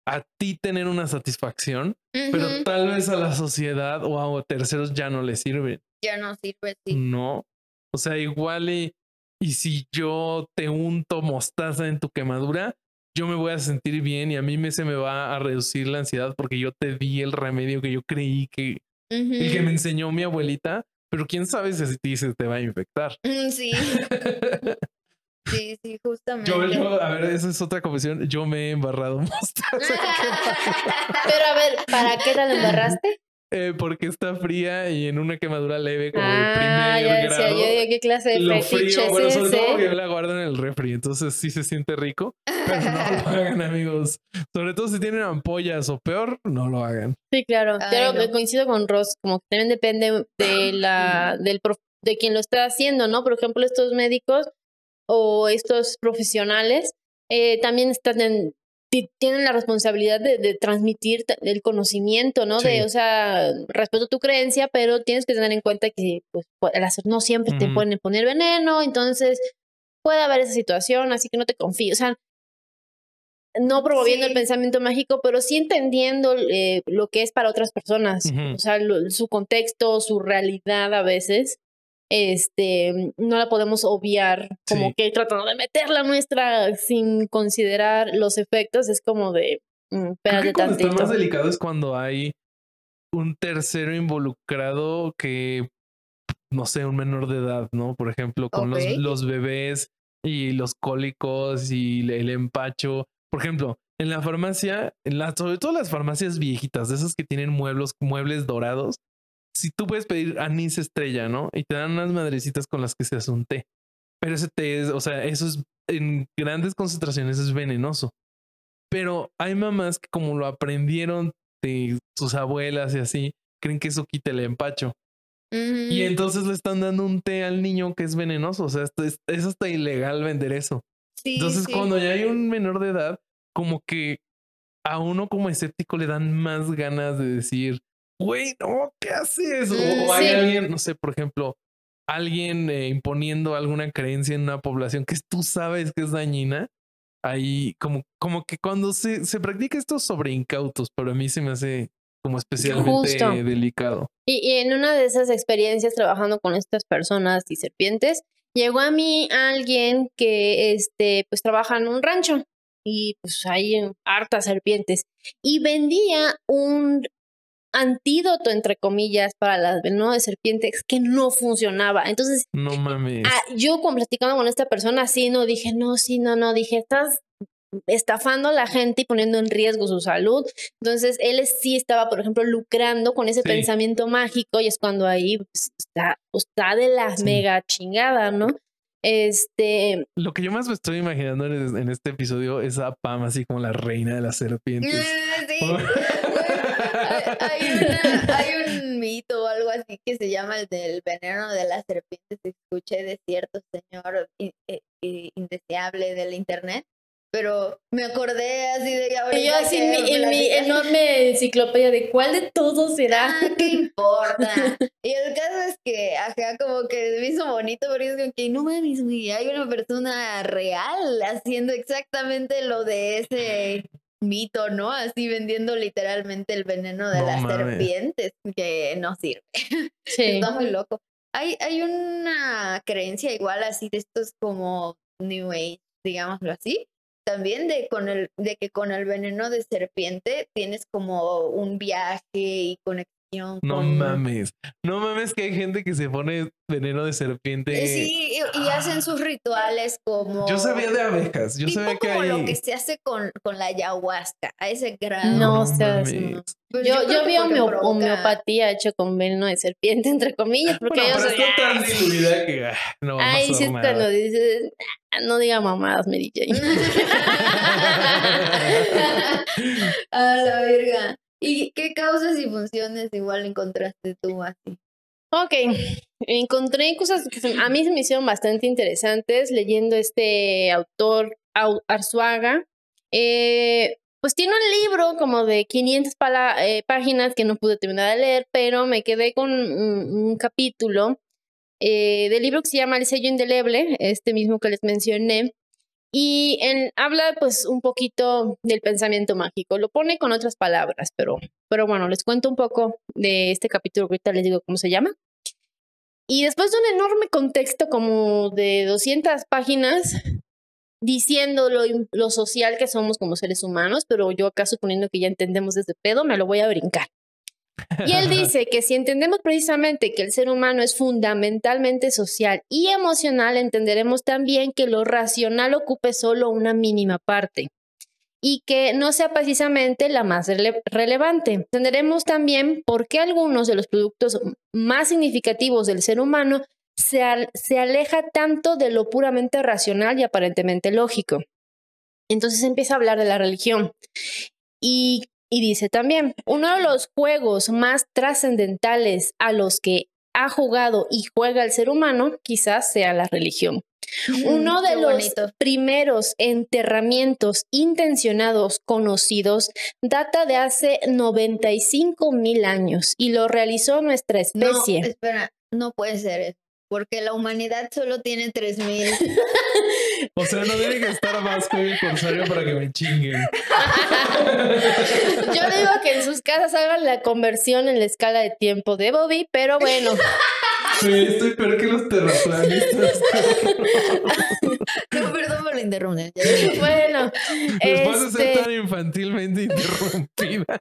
a ti tener una satisfacción, pero tal vez a la sociedad o a terceros ya no le sirve. Ya no sirve, sí. No. O sea, igual y, y si yo te unto mostaza en tu quemadura, yo me voy a sentir bien y a mí me, se me va a reducir la ansiedad porque yo te di el remedio que yo creí que, el que me enseñó mi abuelita, pero quién sabe si ti se te va a infectar. Mm, sí. (laughs) sí, sí, justamente. Yo, a ver, esa es otra confesión. Yo me he embarrado (laughs) mostaza. (laughs) pero a ver, ¿para qué te la embarraste? Eh, porque está fría y en una quemadura leve como ah, primer ya decía, Yo, yo, ¿qué clase de lo frío, bueno, sobre todo yo la guardo en el refri, entonces sí se siente rico, pero no lo (laughs) hagan, amigos. Sobre todo si tienen ampollas o peor, no lo hagan. Sí, claro. Pero no. coincido con Ross, como que también depende de (laughs) la, del de quien lo está haciendo, ¿no? Por ejemplo, estos médicos o estos profesionales eh, también están en, tienen la responsabilidad de, transmitir el conocimiento, ¿no? De, o sea, respeto tu creencia, pero tienes que tener en cuenta que pues, no siempre te pueden poner veneno, entonces puede haber esa situación, así que no te confíes. O sea, no promoviendo el pensamiento mágico, pero sí entendiendo eh, lo que es para otras personas, o sea, su contexto, su realidad a veces. Este, no la podemos obviar, como Sí. que tratando de meter la muestra sin considerar los efectos, es como de, mm, espérate está tantito. más delicado es cuando hay un tercero involucrado que, no sé, un menor de edad, ¿no? Por ejemplo, con los, los bebés y los cólicos y el- el empacho. Por ejemplo, en la farmacia, en la, sobre todo las farmacias viejitas, de esas que tienen muebles, muebles dorados, si tú puedes pedir anís estrella, ¿no? Y te dan unas madrecitas con las que se hace un té. Pero ese té es, o sea, eso es en grandes concentraciones es venenoso. Pero hay mamás que como lo aprendieron de sus abuelas y así, creen que eso quita el empacho. Y entonces le están dando un té al niño que es venenoso. O sea, esto es, es hasta ilegal vender eso. Sí, Entonces, sí. cuando ya hay un menor de edad, como que a uno como escéptico le dan más ganas de decir, güey, no, ¿qué haces? O, Mm, o hay sí. alguien, no sé, por ejemplo, alguien eh, imponiendo alguna creencia en una población que tú sabes que es dañina. Ahí, como, como que cuando se, se practica esto sobre incautos, pero a mí se me hace como especialmente Justo. delicado. Y, y en una de esas experiencias trabajando con estas personas y serpientes, llegó a mí alguien que este, pues trabaja en un rancho y pues hay hartas serpientes y vendía un antídoto entre comillas para las venenos de serpientes que no funcionaba. Entonces, No mames. ah, yo cuando platicando con esta persona, sí, no dije, no, sí, no, no, dije, estás estafando a la gente y poniendo en riesgo su salud. Entonces, él sí estaba, por ejemplo, lucrando con ese Sí. pensamiento mágico y es cuando ahí pues, está, pues, está de la Sí. mega chingada, ¿no? Este, Lo que yo más me estoy imaginando en, en este episodio es a Pam, así como la reina de las serpientes. (laughs) Sí. Hay, una- hay un mito o algo así que se llama el del veneno de las serpientes. Escuché de cierto señor i- i- indeseable del internet, pero me acordé así de ahorita yo así que en mi, en mi enorme enciclopedia de cuál de todos será. Ah, ¿qué importa? (laughs) Y el caso es que, ajá, como que me hizo bonito, porque es como que no mames, güey, hay una persona real haciendo exactamente lo de ese mito, ¿no? Así vendiendo literalmente el veneno de No las mames. serpientes, que no sirve. (laughs) Sí. Está muy loco. Hay, hay una creencia igual así de estos como New Age, digámoslo así. También de, con el, de que con el veneno de serpiente tienes como un viaje y conexión No con... mames. No mames que hay gente que se pone veneno de serpiente. Eh, Sí, y, y hacen sus rituales como... Yo sabía de abejas. Yo tipo sabía que como hay. lo que se hace con, con la ayahuasca, a ese grado. No, seas- mames. Pues Yo, yo que vi porque homeo- provoca- homeopatía hecho con veneno de serpiente, (laughs) entre comillas, porque Bueno, yo pero soy- está tan diluida que ah, no Ay, sí pasar es cuando dices, "Ah, no diga mamadas, Mary Jane. (laughs) (laughs) a la verga. ¿Y qué causas y funciones igual encontraste tú así? Ok, encontré cosas que a mí me hicieron bastante interesantes leyendo este autor Au- Arzuaga. Eh, pues tiene un libro como de 500 pala- eh, páginas que no pude terminar de leer, pero me quedé con un, un capítulo eh, del libro que se llama El sello indeleble, este mismo que les mencioné. Y en- habla pues un poquito del pensamiento mágico, lo pone con otras palabras, pero, pero bueno, les cuento un poco de este capítulo, ahorita les digo cómo se llama. Y después de un enorme contexto como de 200 páginas, diciendo lo, lo social que somos como seres humanos, pero yo acá suponiendo que ya entendemos desde pedo, me lo voy a brincar. Y él dice que si entendemos precisamente que el ser humano es fundamentalmente social y emocional, entenderemos también que lo racional ocupe solo una mínima parte y que no sea precisamente la más rele- relevante. Entenderemos también por qué algunos de los productos más significativos del ser humano se, se aleja tanto de lo puramente racional y aparentemente lógico. Entonces empieza a hablar de la religión y, y dice también, uno de los juegos más trascendentales a los que ha jugado y juega el ser humano quizás sea la religión. Uno de los bonito. primeros enterramientos intencionados conocidos data de hace 95 mil años y lo realizó nuestra especie. No, espera, no puede ser eso. Porque la humanidad solo tiene 3000. (laughs) O sea, no tiene que estar más el corsario para que me chinguen. (laughs) Yo digo que en sus casas hagan la conversión en la escala de tiempo de Bobby, pero bueno. estoy peor que los terraplanistas. (laughs) No, perdón por la interrupción. Bueno, Después de ser este, tan infantilmente interrumpida.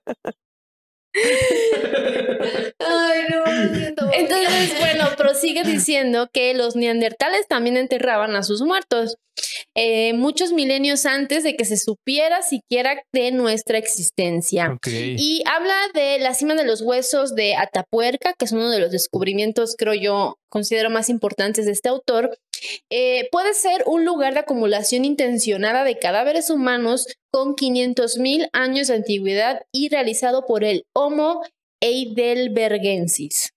Ay, no, entonces, bueno, prosigue diciendo que los neandertales también enterraban a sus muertos. eh, muchos milenios antes de que se supiera siquiera de nuestra existencia. Y habla de la cima de los huesos de Atapuerca, que es uno de los descubrimientos, creo yo, considero más importantes de este autor. Eh, puede ser un lugar de acumulación intencionada de cadáveres humanos con 500 mil años de antigüedad y realizado por el Homo heidelbergensis.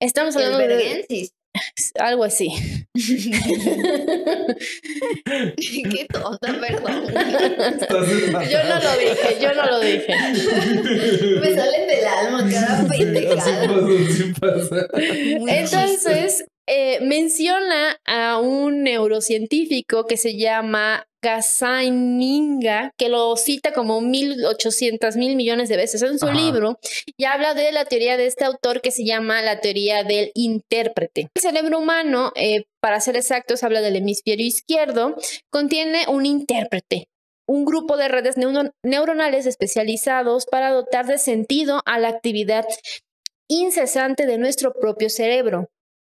Estamos hablando de (laughs) algo así. (laughs) Qué tonta, perdón. Yo no lo dije, yo no lo dije. Me salen del alma cada pendejada. Entonces, eh, menciona a un neurocientífico que se llama Gazzaniga, que lo cita como 1800 mil millones de veces en su Ajá. libro, y habla de la teoría de este autor que se llama la teoría del intérprete. El cerebro humano, eh, para ser exactos, habla del hemisferio izquierdo, contiene un intérprete, un grupo de redes neuron- neuronales especializados para dotar de sentido a la actividad incesante de nuestro propio cerebro,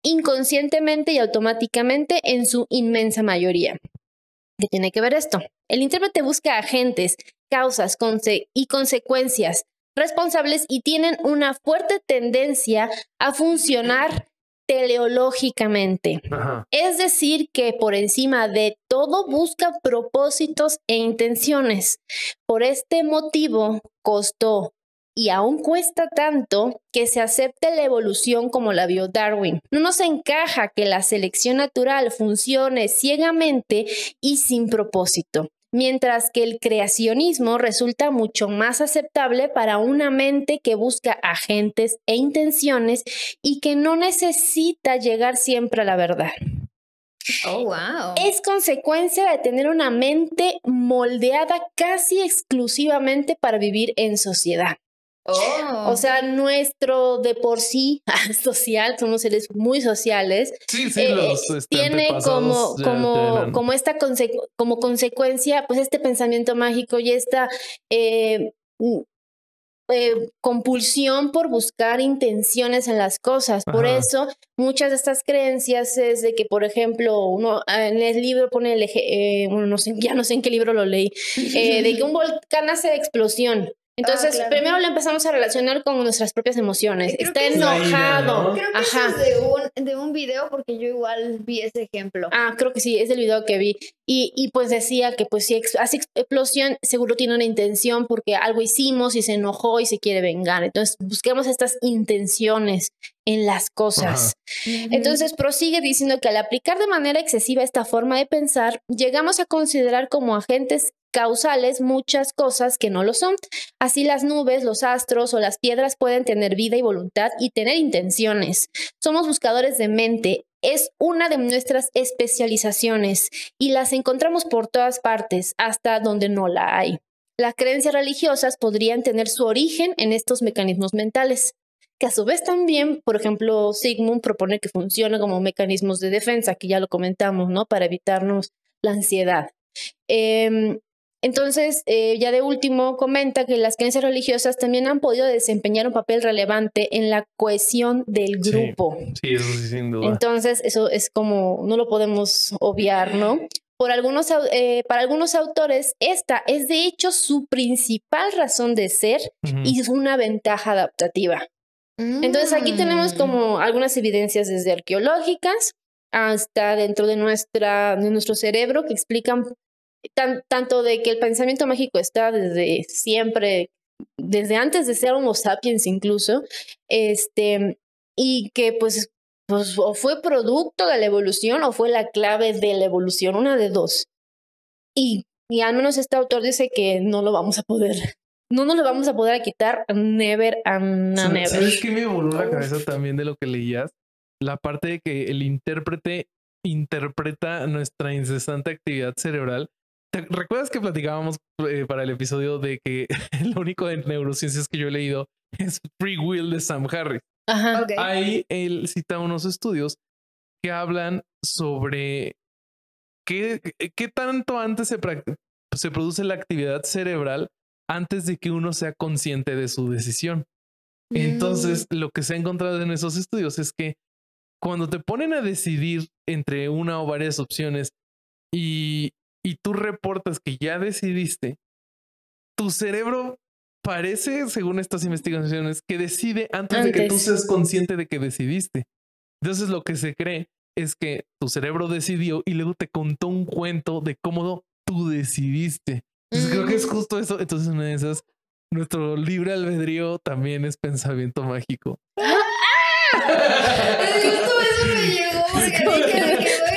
inconscientemente y automáticamente en su inmensa mayoría. ¿Qué tiene que ver esto? El intérprete busca agentes, causas conse- y consecuencias responsables y tienen una fuerte tendencia a funcionar teleológicamente. Ajá. Es decir, que por encima de todo busca propósitos e intenciones. Por este motivo, costó y aún cuesta tanto que se acepte la evolución como la vio Darwin. No nos encaja que la selección natural funcione ciegamente y sin propósito. Mientras que el creacionismo resulta mucho más aceptable para una mente que busca agentes e intenciones y que no necesita llegar siempre a la verdad. Oh, wow. Es consecuencia de tener una mente moldeada casi exclusivamente para vivir en sociedad. Oh. O sea, nuestro de por sí (laughs) social, somos seres muy sociales, Sí, sí, eh, los este, tiene como, ya como, como esta conse- como consecuencia, pues este pensamiento mágico y esta eh, mm, eh, compulsión por buscar intenciones en las cosas. Por Ajá. eso, muchas de estas creencias es de que, por ejemplo, uno ah, en el libro pone el eje- eh, bueno, no sé, ya no sé en qué libro lo leí, eh, de que un volcán hace explosión. Entonces, claro. primero lo empezamos a relacionar con nuestras propias emociones. Creo Está que es la idea, enojado. ¿no? Creo que Ajá. eso es de un, de un video porque yo igual vi ese ejemplo. Ah, creo que sí, es el video que vi. Y, y pues decía que pues si hace explosión, seguro tiene una intención porque algo hicimos y se enojó y se quiere vengar. Entonces busquemos estas intenciones en las cosas. Entonces prosigue diciendo que al aplicar de manera excesiva esta forma de pensar, llegamos a considerar como agentes causales muchas cosas que no lo son. Así las nubes, los astros o las piedras pueden tener vida y voluntad y tener intenciones. Somos buscadores de mente. Es una de nuestras especializaciones y las encontramos por todas partes, hasta donde no la hay. Las creencias religiosas podrían tener su origen en estos mecanismos mentales que a su vez también, por ejemplo, Sigmund propone que funcionen como mecanismos de defensa, que ya lo comentamos, ¿no? Para evitarnos la ansiedad. Em, entonces, eh, ya de último, comenta que las creencias religiosas también han podido desempeñar un papel relevante en la cohesión del grupo. Sí, eso sí, sin duda. Entonces, eso es como, no lo podemos obviar, ¿no? Por algunos, eh, para algunos autores, esta es de hecho su principal razón de ser y es una ventaja adaptativa. Entonces aquí tenemos Mm. como algunas evidencias desde arqueológicas hasta dentro de, nuestra, de nuestro cerebro que explican tan- tanto de que el pensamiento mágico está desde siempre, desde antes de ser Homo sapiens incluso, este, y que pues, pues o fue producto de la evolución o fue la clave de la evolución, una de dos. Y, y al menos este autor dice que no lo vamos a poder, no nos lo vamos a poder quitar never and ¿Sabes- never. ¿Sabes qué me voló la cabeza también de lo que leías? La parte de que el intérprete interpreta nuestra incesante actividad cerebral. ¿Te recuerdas que platicábamos eh, para el episodio de que (laughs) lo único de neurociencias que yo he leído es Free Will de Sam Harris? Ajá. Ahí él cita unos estudios que hablan sobre qué, qué tanto antes se, se produce la actividad cerebral antes de que uno sea consciente de su decisión. Entonces, lo que se ha encontrado en esos estudios es que cuando te ponen a decidir entre una o varias opciones y, y tú reportas que ya decidiste, tu cerebro parece, según estas investigaciones, que decide antes, de que tú seas consciente de que decidiste. Entonces, lo que se cree es que tu cerebro decidió y luego te contó un cuento de cómo tú decidiste. Entonces, creo que es Mm. justo eso. Entonces, una de esas, nuestro libre albedrío también es pensamiento mágico. (laughs) Justo eso me llegó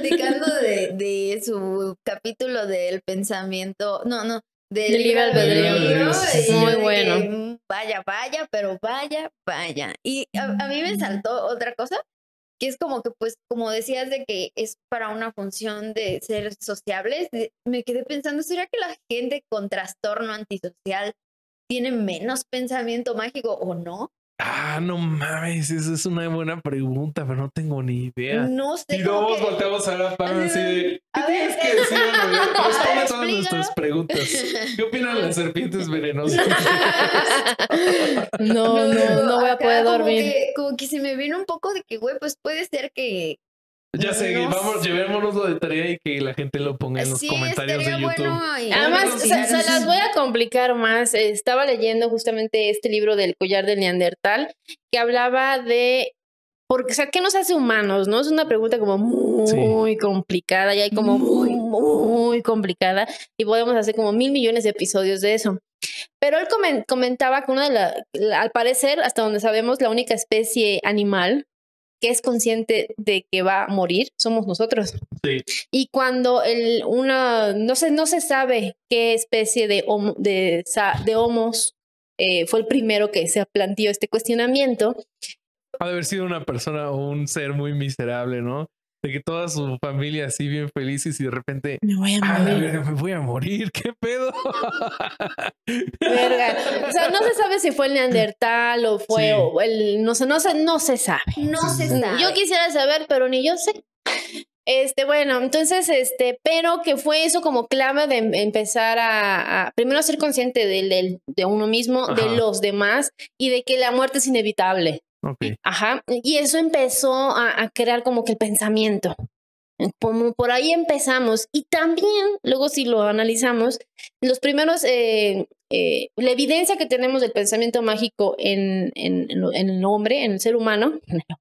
platicando de, de su capítulo del pensamiento, no, no, del Del libre albedrío. Muy de que, bueno. vaya, vaya, pero vaya, vaya. Y a, a mí me saltó otra cosa, que es como que, pues, como decías de que es para una función de ser sociables, de- me quedé pensando, ¿será que la gente con trastorno antisocial tiene menos pensamiento mágico o no? Ah, no mames, esa es una buena pregunta, pero no tengo ni idea. No sé. Y como luego que- volteamos a la Pam así de, ¿qué A tienes ver, que (laughs) decir? Álvaro? a ver, Responde todas explícalo. nuestras preguntas. ¿Qué opinan las (laughs) serpientes venenosas? (laughs) No, no, no voy a poder como dormir. que- Como que se me vino un poco de que, güey, pues puede ser que. Ya sé, No vamos, sé. llevémonos de tarea y que la gente lo ponga en los sí, comentarios de YouTube. bueno. y- Además, se, las voy a complicar más. Estaba leyendo justamente este libro del collar del Neandertal que hablaba de. Porque, o sea, ¿qué nos hace humanos? ¿No? Es una pregunta como muy complicada y hay como muy, muy complicada y podemos hacer como mil millones de episodios de eso. Pero él comen- comentaba que una de la, la- al parecer, hasta donde sabemos, la única especie animal que es consciente de que va a morir somos nosotros. Sí. Y cuando el, una, no se, no se sabe qué especie de, homo- de, de homos eh, fue el primero que se planteó este cuestionamiento. Ha de haber sido una persona o un ser muy miserable, ¿no? De que toda su familia así bien felices y de repente, Me voy a ah, verga, me voy a morir, ¿qué pedo? (laughs) Verga. O sea, no se sabe si fue el neandertal o fue Sí. o el, no sé, no se, no se sabe. No se sabe. Yo quisiera saber, pero ni yo sé. Este, bueno, entonces, este, pero que fue eso como clave de em- empezar a, a primero ser consciente del, del- de uno mismo, Ajá. de los demás y de que la muerte es inevitable. Ok. Ajá. Y eso empezó a, a crear como que el pensamiento. Como por ahí empezamos. Y también, luego si lo analizamos, los primeros, eh, eh, la evidencia que tenemos del pensamiento mágico en, en, el hombre, en el ser humano, (laughs)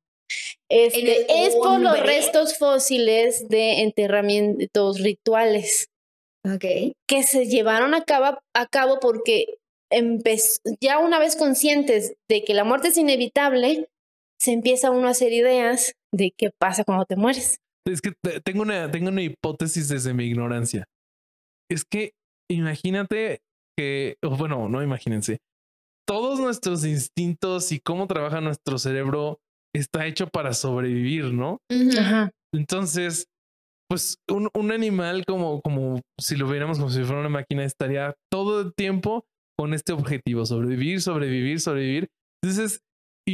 este, es por los restos fósiles de enterramientos rituales Ok. que se llevaron a cabo, a cabo porque ya una vez conscientes de que la muerte es inevitable, se empieza uno a hacer ideas de qué pasa cuando te mueres. Es que te- tengo una, tengo una hipótesis desde mi ignorancia. Es que imagínate que, o bueno, no imagínense, todos nuestros instintos y cómo trabaja nuestro cerebro está hecho para sobrevivir, ¿no? Ajá. Entonces, pues un, un animal como, como si lo viéramos como si fuera una máquina, estaría todo el tiempo con este objetivo, sobrevivir, sobrevivir, sobrevivir. Entonces,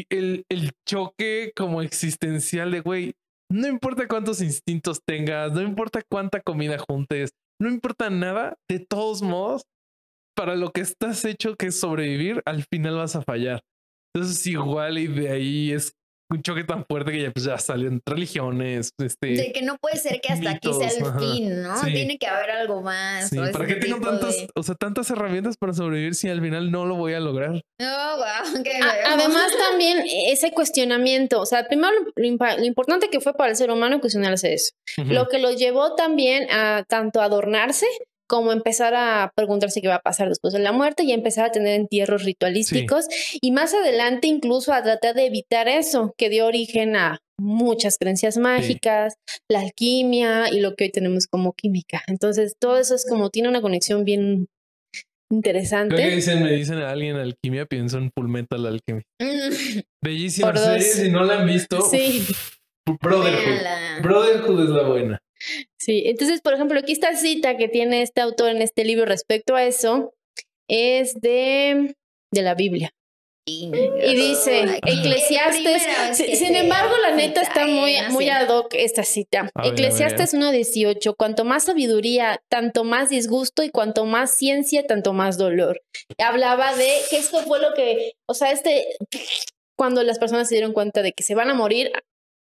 el, el choque como existencial de, güey, no importa cuántos instintos tengas, no importa cuánta comida juntes, no importa nada, de todos modos, para lo que estás hecho, que es sobrevivir, al final vas a fallar. Entonces, igual y de ahí es un choque tan fuerte que ya, pues, ya salen religiones, este... De que no puede ser que hasta aquí sea el ajá. fin, ¿no? Sí. Tiene que haber algo más. Sí, ¿para qué tengo tantas, de- o sea, tantas herramientas para sobrevivir si al final no lo voy a lograr? Oh, (laughs) wow, A- además (laughs) también ese cuestionamiento, o sea, primero lo, importante que fue para el ser humano cuestionarse eso. Lo que lo llevó también a tanto a adornarse como empezar a preguntarse qué va a pasar después de la muerte y empezar a tener entierros ritualísticos y más adelante incluso a tratar de evitar eso que dio origen a muchas creencias mágicas, la alquimia y lo que hoy tenemos como química. Entonces todo eso es como tiene una conexión bien Creo que interesante. dicen, me dicen a alguien alquimia, pienso en Fullmetal Alchemy. (laughs) Bellísima serie, si no la han visto, Sí. Brotherhood. Brotherhood es la buena. Sí, entonces, por ejemplo, aquí esta cita que tiene este autor en este libro respecto a eso es de, de la Biblia. Y dice, Eclesiastes, sin embargo, la neta está muy, muy ad hoc esta cita. Eclesiastes 1.18, cuanto más sabiduría, tanto más disgusto y cuanto más ciencia, tanto más dolor. Hablaba de que esto fue lo que, o sea, este, cuando las personas se dieron cuenta de que se van a morir,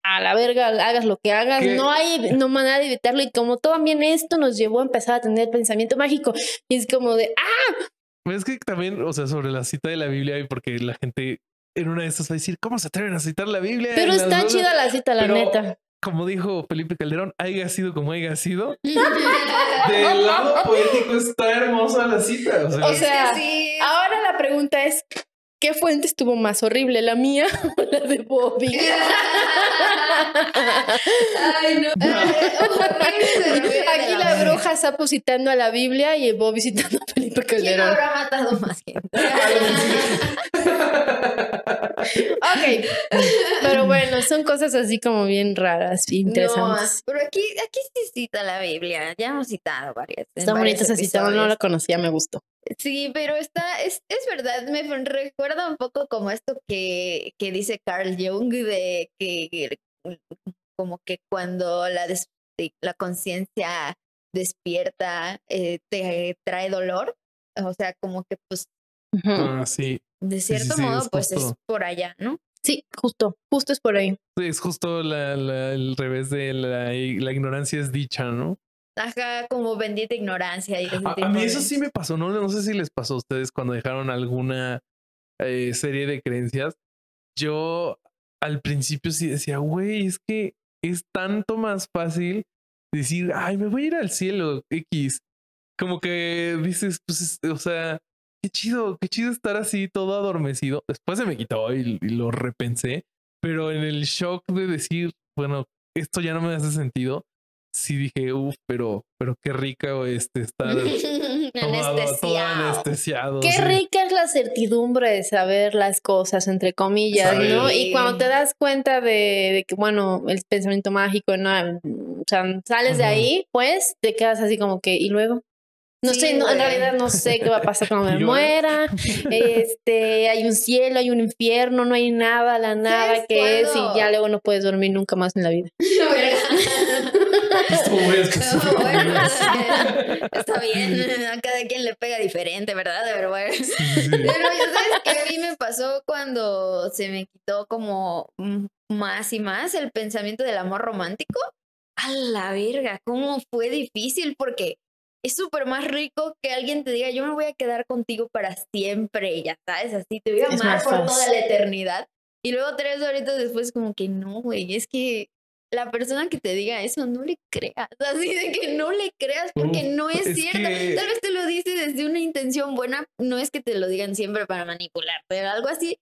a la verga, hagas lo que hagas, no hay no manera de evitarlo y como también esto nos llevó a empezar a tener pensamiento mágico y es como de, ah, pues es que también, o sea, sobre la cita de la Biblia y porque la gente en una de estas va a decir, ¿cómo se atreven a citar la Biblia? Pero está chida la cita, la neta. Como dijo Felipe Calderón, haya sido como haya sido. (laughs) Del lado poético está hermosa la cita. O sea, ahora la pregunta es, ¿Qué fuente estuvo más horrible, la mía (laughs) o la de Bobby? (laughs) Ay, no. Aquí la bruja está positando a la Biblia y Bobby citando a Felipe Calderón. ¿Quién habrá matado más gente? ok. Pero bueno, son cosas así como bien raras y interesantes. pero aquí, aquí sí cita la Biblia. Ya hemos citado varias. Está bonita esa cita, no la conocía, me gustó. Sí, pero está, es, es verdad, me recuerda un poco como esto que, que dice Carl Jung de que como que cuando la, la conciencia despierta eh, te trae dolor, o sea, como que pues ah, sí. de cierto modo pues es por allá, ¿no? Sí, justo, justo es por ahí. es justo la, la, el revés de la, la ignorancia es dicha, ¿no? Ajá, como bendita ignorancia. Y a, mí eso sí me pasó, ¿no? No sé si les pasó a ustedes cuando dejaron alguna eh, serie de creencias. Yo al principio sí decía, güey, es que es tanto más fácil decir, ay, me voy a ir al cielo, X. Como que dices, pues, o sea, qué chido, qué chido estar así todo adormecido. Después se me quitó y lo repensé, pero en el shock de decir, bueno, esto ya no me hace sentido sí dije, uff, pero, pero qué rica este, (laughs) estar anestesiado. Qué rica es la certidumbre de saber las cosas, entre comillas, ¿no? Y cuando te das cuenta de, que, bueno, el pensamiento mágico, ¿no? O sea, sales de ahí, pues te quedas así como que, ¿y luego? No sé, en realidad no sé qué va a pasar cuando (laughs) me muera. Este, hay un cielo, hay un infierno, no hay nada, la nada que es y ya luego no puedes dormir nunca más en la vida. (laughs) está bien, a cada quien le pega diferente, ¿verdad? Pero bueno. Pero ya sabes que a mí me pasó cuando se me quitó como más y más el pensamiento del amor romántico. A la verga, cómo fue difícil porque es súper más rico que alguien te diga, yo me voy a quedar contigo para siempre, ya sabes, así te voy a amar por toda la eternidad. Y luego tres horitas después como que no, güey, es que la persona que te diga eso, no le creas. (laughs) Así de que no le creas porque no es, cierto. Tal vez te lo dice desde una intención buena, no es que te lo digan siempre para manipular, pero algo así.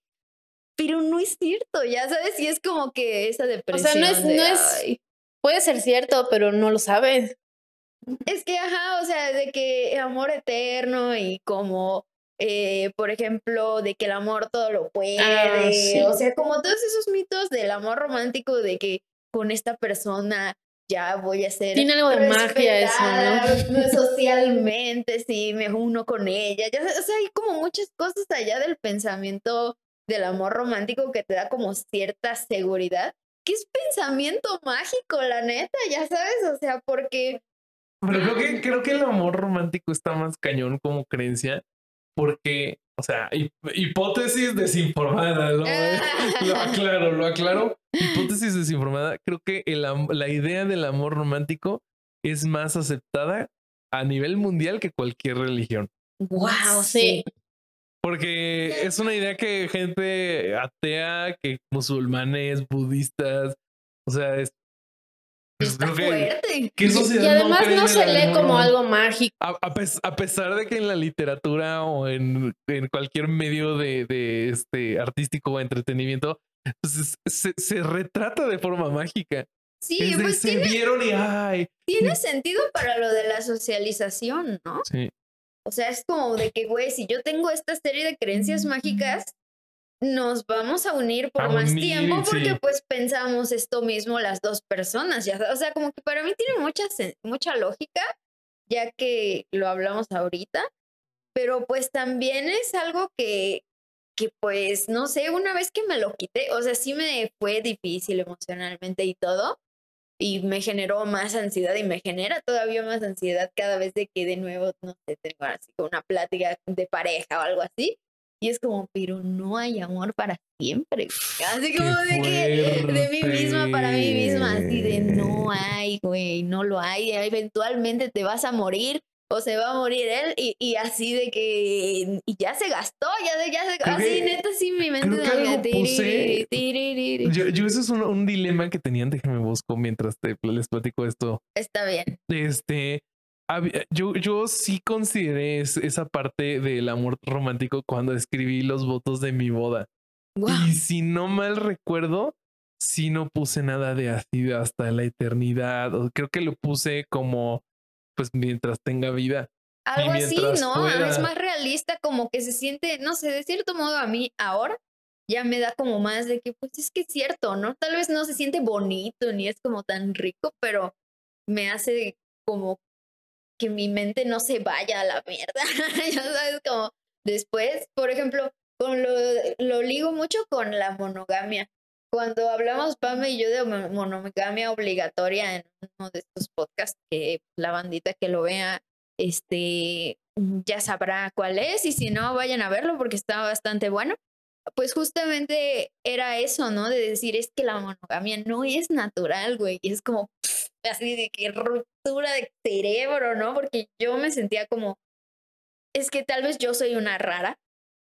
Pero no es cierto, ya sabes, y es como que esa depresión. O sea, no es, no es, puede ser cierto, pero no lo sabes. Es que, ajá, o sea, de que amor eterno y como, eh, por ejemplo, de que el amor todo lo puede. Ah, o sea, como todos esos mitos del amor romántico de que con esta persona ya voy a ser. Tiene algo de magia eso, ¿no? (laughs) Socialmente, sí, me uno con ella. Ya, o sea, hay como muchas cosas allá del pensamiento del amor romántico que te da como cierta seguridad. Que es pensamiento mágico, la neta, ya sabes, o sea, porque. Pero creo que, creo que el amor romántico está más cañón como creencia, porque o sea, hipótesis desinformada, ¿no? (laughs) lo aclaro, lo aclaro. Hipótesis desinformada. Creo que el, la idea del amor romántico es más aceptada a nivel mundial que cualquier religión. Wow, sí. Porque es una idea que gente atea, que musulmanes, budistas, o sea, es Está fuerte. y además no, se lee como algo mágico. A, pesar de que en la literatura o en, en cualquier medio de, de, este artístico o entretenimiento pues se, se, retrata de forma mágica. Sí, pues se tiene, vieron y ay. Tiene sentido para lo de la socialización, ¿no? Sí. O sea, es como de que, güey, si yo tengo esta serie de creencias mágicas, nos vamos a unir por más tiempo porque pues pensamos esto mismo las dos personas, ya, o sea, como que para mí tiene mucha, mucha lógica, ya que lo hablamos ahorita, pero pues también es algo que, que pues, no sé, una vez que me lo quité, o sea, sí me fue difícil emocionalmente y todo, y me generó más ansiedad y me genera todavía más ansiedad cada vez de que de nuevo, no sé, tengo así una plática de pareja o algo así. Y es como, pero no hay amor para siempre. Así como de que de mí misma para mí misma, así de no hay, güey, no lo hay. Eventualmente te vas a morir o se va a morir él y, y así de que y ya se gastó, ya, ya se Creo así neta sí mi mente puse- tiriri. Yo, yo eso es un, un dilema que tenían, déjenme busco mientras te les platico esto. Está bien. Este, yo, yo sí consideré es- esa parte del amor romántico cuando escribí los votos de mi boda. Y si no mal recuerdo, sí no puse nada de así hasta la eternidad. O creo que lo puse como, pues mientras tenga vida. Algo así, ¿no? pueda. Es más realista, como que se siente, no sé, de cierto modo a mí ahora ya me da como más de que, pues es que es cierto, ¿no? Tal vez no se siente bonito ni es como tan rico, pero me hace como que mi mente no se vaya a la mierda. (laughs) ya sabes, como después, por ejemplo, con lo, lo ligo mucho con la monogamia. Cuando hablamos, Pame y yo, de mo- monogamia obligatoria en uno de estos podcasts, que la bandita que lo vea, este, ya sabrá cuál es, y si no, vayan a verlo porque está bastante bueno. Pues justamente era eso, ¿no? De decir, es que la monogamia no es natural, güey, y es como así de que ruptura de cerebro, ¿no? Porque yo me sentía como, es que tal vez yo soy una rara,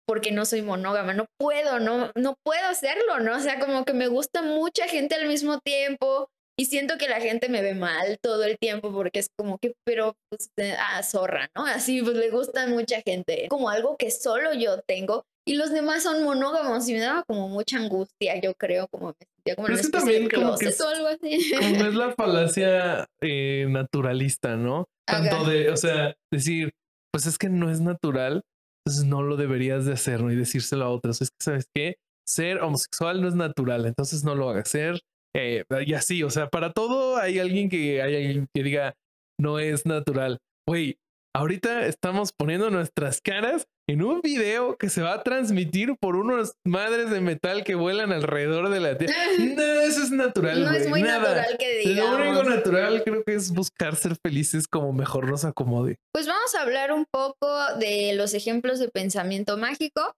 porque no soy monógama, no puedo, no, no puedo hacerlo, ¿no? O sea, como que me gusta mucha gente al mismo tiempo y siento que la gente me ve mal todo el tiempo porque es como que, pero, pues, eh, ah, zorra, ¿no? Así, pues le gusta mucha gente, como algo que solo yo tengo y los demás son monógamos y me daba como mucha angustia, yo creo, como me como una es que también como que o es- algo así. Como es la (laughs) falacia eh, naturalista, ¿no? Tanto de, o sea, decir, pues es que no es natural, entonces no lo deberías de hacer, ¿no? Y decírselo a otros. Es que, ¿sabes qué? Ser homosexual no es natural, entonces no lo hagas. Ser, eh, y así, o sea, para todo hay alguien que, hay alguien que diga, no es natural. Güey, ahorita estamos poniendo nuestras caras en un video que se va a transmitir por unos madres de metal que vuelan alrededor de la Tierra. (laughs) No, eso es natural. no es muy nada. natural que Lo único digamos. natural creo que es buscar ser felices como mejor nos acomode. Pues vamos a hablar un poco de los ejemplos de pensamiento mágico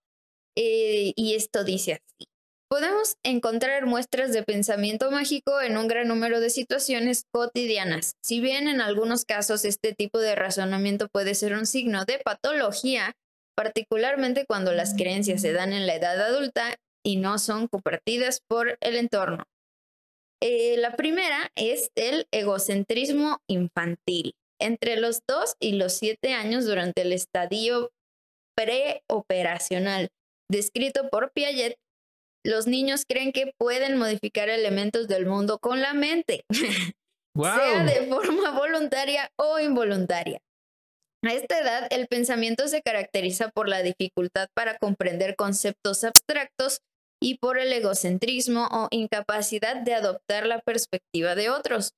eh, y esto dice así. Podemos encontrar muestras de pensamiento mágico en un gran número de situaciones cotidianas. Si bien en algunos casos este tipo de razonamiento puede ser un signo de patología, particularmente cuando las creencias se dan en la edad adulta y no son compartidas por el entorno. Eh, la primera es el egocentrismo infantil entre los 2 y los 7 años durante el estadio preoperacional. Descrito por Piaget, los niños creen que pueden modificar elementos del mundo con la mente, ¡Wow! (laughs) sea de forma voluntaria o involuntaria. A esta edad, el pensamiento se caracteriza por la dificultad para comprender conceptos abstractos y por el egocentrismo o incapacidad de adoptar la perspectiva de otros.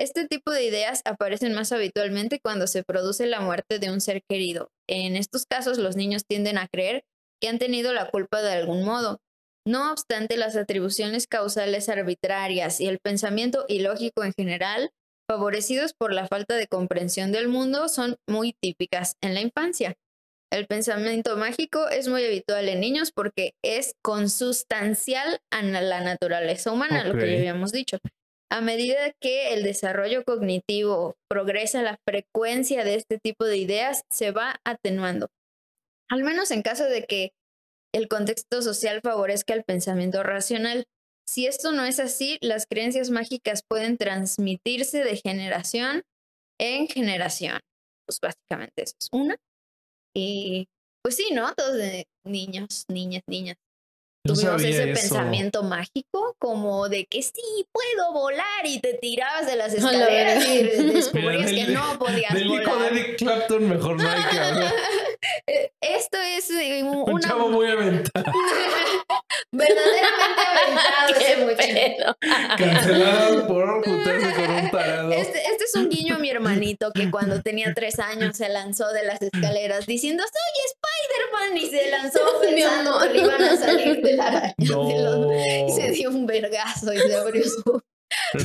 Este tipo de ideas aparecen más habitualmente cuando se produce la muerte de un ser querido. En estos casos, los niños tienden a creer que han tenido la culpa de algún modo. No obstante, las atribuciones causales arbitrarias y el pensamiento ilógico en general, favorecidos por la falta de comprensión del mundo, son muy típicas en la infancia. El pensamiento mágico es muy habitual en niños porque es consustancial a la naturaleza humana, lo que ya habíamos dicho. A medida que el desarrollo cognitivo progresa, la frecuencia de este tipo de ideas se va atenuando. Al menos en caso de que el contexto social favorezca el pensamiento racional. Si esto no es así, las creencias mágicas pueden transmitirse de generación en generación. Pues básicamente eso es una. Y pues sí, ¿no? Todos de niños, niñas, niñas. No Tuvimos ese eso. pensamiento mágico como de que sí, puedo volar y te tirabas de las (laughs) A la escaleras y descubrías Mira, que del- no podías Del hijo de volar. Eric Clapton mejor no hay que hablar. (laughs) Esto es eh, un- Un una chavo muy aventado. (laughs) verdaderamente aventado ese. Cancelado por juntarse con un tarado. Este, este es un guiño a mi hermanito que cuando tenía (laughs) tres años se lanzó de las escaleras diciendo soy Superman y se lanzó (laughs) Mi pensando amor. que iban a salir de la araña. No. de los- Y se dio un vergazo y se abrió su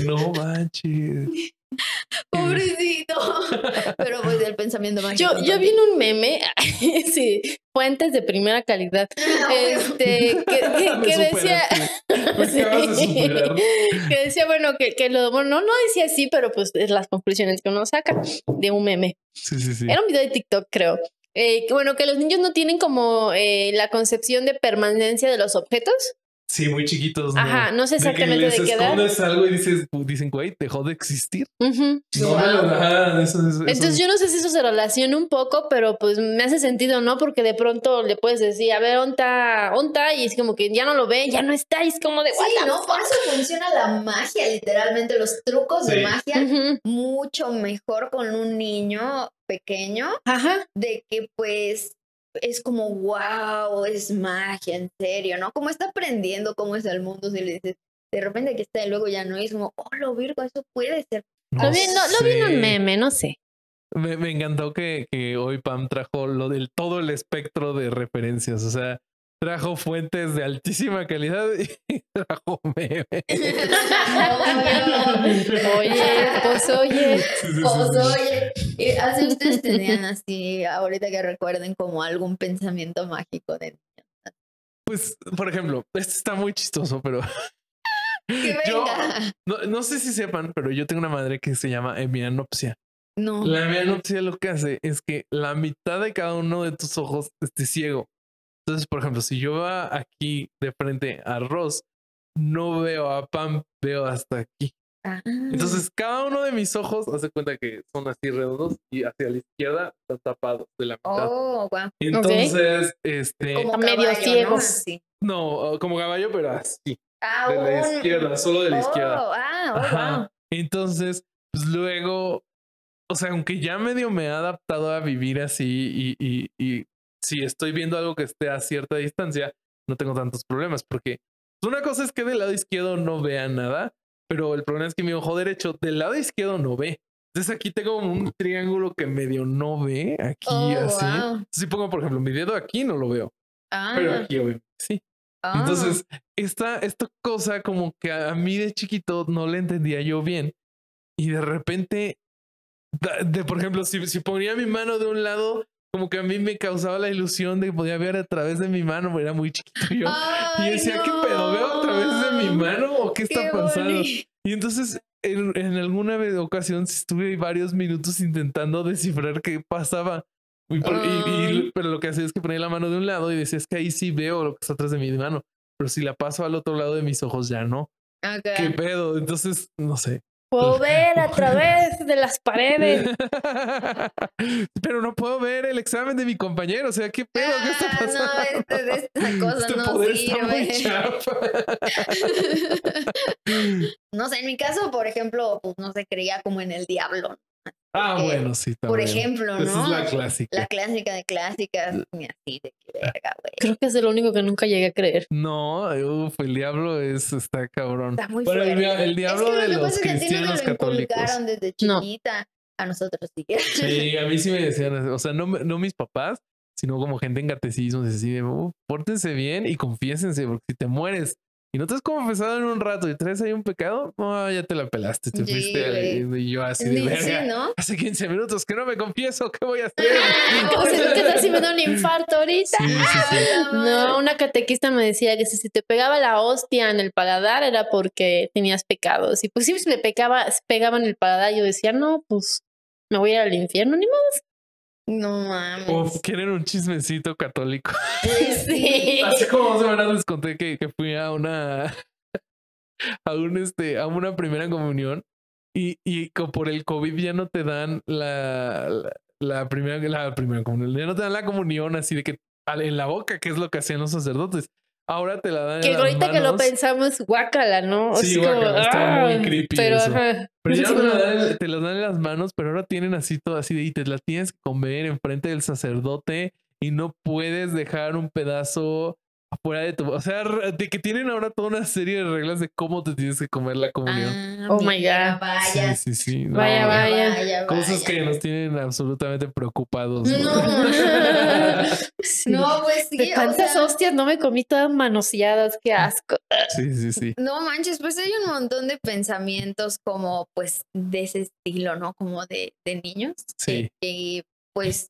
No manches. (laughs) (laughs) pobrecito. (laughs) Pero pues el pensamiento mágico. Yo, yo vi en un meme, sí, fuentes de primera calidad, este, que, que- Me que decía, de superar. que decía, bueno, que, que lo, bueno, no, no decía así, pero pues es las conclusiones que uno saca de un meme. Sí, sí, sí. Era un video de TikTok, creo. Eh, que bueno, que los niños no tienen como eh, la concepción de permanencia de los objetos. Sí, muy chiquitos. ¿no? Ajá, no sé De que exactamente les de qué edad. escondes algo y dices, dicen, güey, dejó de existir. Ujú. No me lo Wow. ajá, eso, eso- eso- Entonces yo no sé si eso se relaciona un poco, pero pues me hace sentido, ¿no? Porque de pronto le puedes decir, a ver, onta, onta, y es como que ya no lo ve, ya no está, y es como de Sí, "What the ¿no? Por eso funciona la magia, literalmente, los trucos Sí. de magia. Mucho mejor con un niño pequeño, Ajá. de que pues es como, wow, es magia, en serio, ¿no? Como está aprendiendo cómo es el mundo, si le dices, de repente que está y luego ya no es como, oh, lo Virgo, eso puede ser. Lo vi, no, lo vi en un meme, no sé. Me, me encantó que, que hoy Pam trajo lo del todo el espectro de referencias. O sea, trajo fuentes de altísima calidad y (laughs) trajo memes. (laughs) Oye, pues oye. Pues, oye, así ustedes tenían (laughs) así, ahorita que recuerden, como algún pensamiento mágico de Pues, por ejemplo, este está muy chistoso, pero que Yo- venga. no, no sé si sepan, pero yo tengo una madre que se llama hemianopsia. No. La hemianopsia lo que hace es que la mitad de cada uno de tus ojos esté ciego. Entonces, por ejemplo, si yo va aquí de frente a Ross, no veo a Pam, veo hasta aquí. Ah. Entonces, cada uno de mis ojos hace cuenta que son así redondos y hacia la izquierda están tapados de la mitad. Oh, guau. Entonces, este, Como medio ¿no? ciegos. Así. no, como caballo, pero así, Ah, de la un- izquierda, solo de la izquierda. Oh, ah, oh, Ajá. wow. Entonces, pues luego, o sea, aunque ya medio me he adaptado a vivir así y, y, y si estoy viendo algo que esté a cierta distancia, no tengo tantos problemas porque una cosa es que del lado izquierdo no vea nada, pero el problema es que mi ojo derecho del lado izquierdo no ve. Entonces aquí tengo un triángulo que medio no ve, aquí Oh, así. wow. Entonces, si pongo, por ejemplo, mi dedo aquí, no lo veo, Ah, pero aquí obviamente sí. ah. Entonces, esta, esta cosa como que a mí de chiquito no le entendía yo bien. Y de repente, da- de, por ejemplo, si, si ponía mi mano de un lado, como que a mí me causaba la ilusión de que podía ver a través de mi mano, era muy chiquito yo. y decía, ¿qué pedo? ¿Veo a través de mi no. mano o qué está Qué pasando? bonito. Y entonces, en, en alguna ocasión, estuve varios minutos intentando descifrar qué pasaba. Y por- y- y- Ay. pero lo que hacía es que ponía la mano de un lado y decía, es que ahí sí veo lo que está atrás de mi mano. Pero si la paso al otro lado de mis ojos, ya no. ¿Qué pedo? Entonces, no sé. Puedo ver a través de las paredes. (laughs) pero no puedo ver el examen de mi compañero. O sea, ¿qué pedo? ¿Qué está Ah, pasando? No, este, de esta (laughs) cosa Este no poder está muy (laughs) sirve. no sé, en mi caso, por ejemplo, pues no se creía como en el diablo. Ah, Eh, bueno, sí. Por también. ejemplo, Esa ¿no? es la clásica. La clásica de clásicas, ni así de que verga, güey. Creo que es el único que nunca llegué a creer. No, uf, el diablo es, está cabrón. Está muy Bueno, el, el diablo es que de lo que los es que no cristianos lo católicos. inculcaron desde No. chiquita. A nosotros sí. (laughs) Sí, a mí sí me decían, o sea, no, me- no mis papás, sino como gente en catecismos, así de, "Uh, pórtense bien y confiésense, porque si te mueres y no te has confesado en un rato y traes ahí un pecado, no, ya te la pelaste, te Sí, fuiste al- y yo así de verga. sí, ¿no? Hace 15 minutos que no me confieso, ¿qué voy a hacer? ¿Cómo se- ¿Qué tal si me da un (laughs) infarto ahorita? Sí, sí, sí. (laughs) No, una catequista me decía que si se te pegaba la hostia en el paladar era porque tenías pecados. Y pues si me pegaba, pegaba en el paladar, yo decía, no, pues me voy a ir al infierno, ni modo. No mames. Uf, quieren un chismecito católico. (laughs) Sí. Hace como dos semanas les conté que, que fui a una a un este a una primera comunión y, y por el COVID ya no te dan la, la, la primera la primera comunión, ya no te dan la comunión así de que en la boca, que es lo que hacían los sacerdotes. Ahora te la dan en Que las ahorita que lo manos, pensamos, guácala, ¿no? Sí, como, guácala, está muy ah, creepy Pero, eso. ajá. Pero ya Sí, te, la dan, (laughs) te las dan en las manos, pero ahora tienen así todo así de y te la tienes que comer enfrente del sacerdote y no puedes dejar un pedazo afuera de tu, o sea, de que tienen ahora toda una serie de reglas de cómo te tienes que comer la comunión. Ah, Oh my God. Vaya. Sí, sí, sí. no, Vaya, vaya. Cosas vaya. que nos tienen absolutamente preocupados. No. (laughs) Sí. No, pues sí. De o tantas sea, hostias no me comí todas manoseadas, qué asco. Sí, sí, sí. No manches, pues hay un montón de pensamientos como pues de ese estilo, ¿no? Como de, de niños. Sí. que pues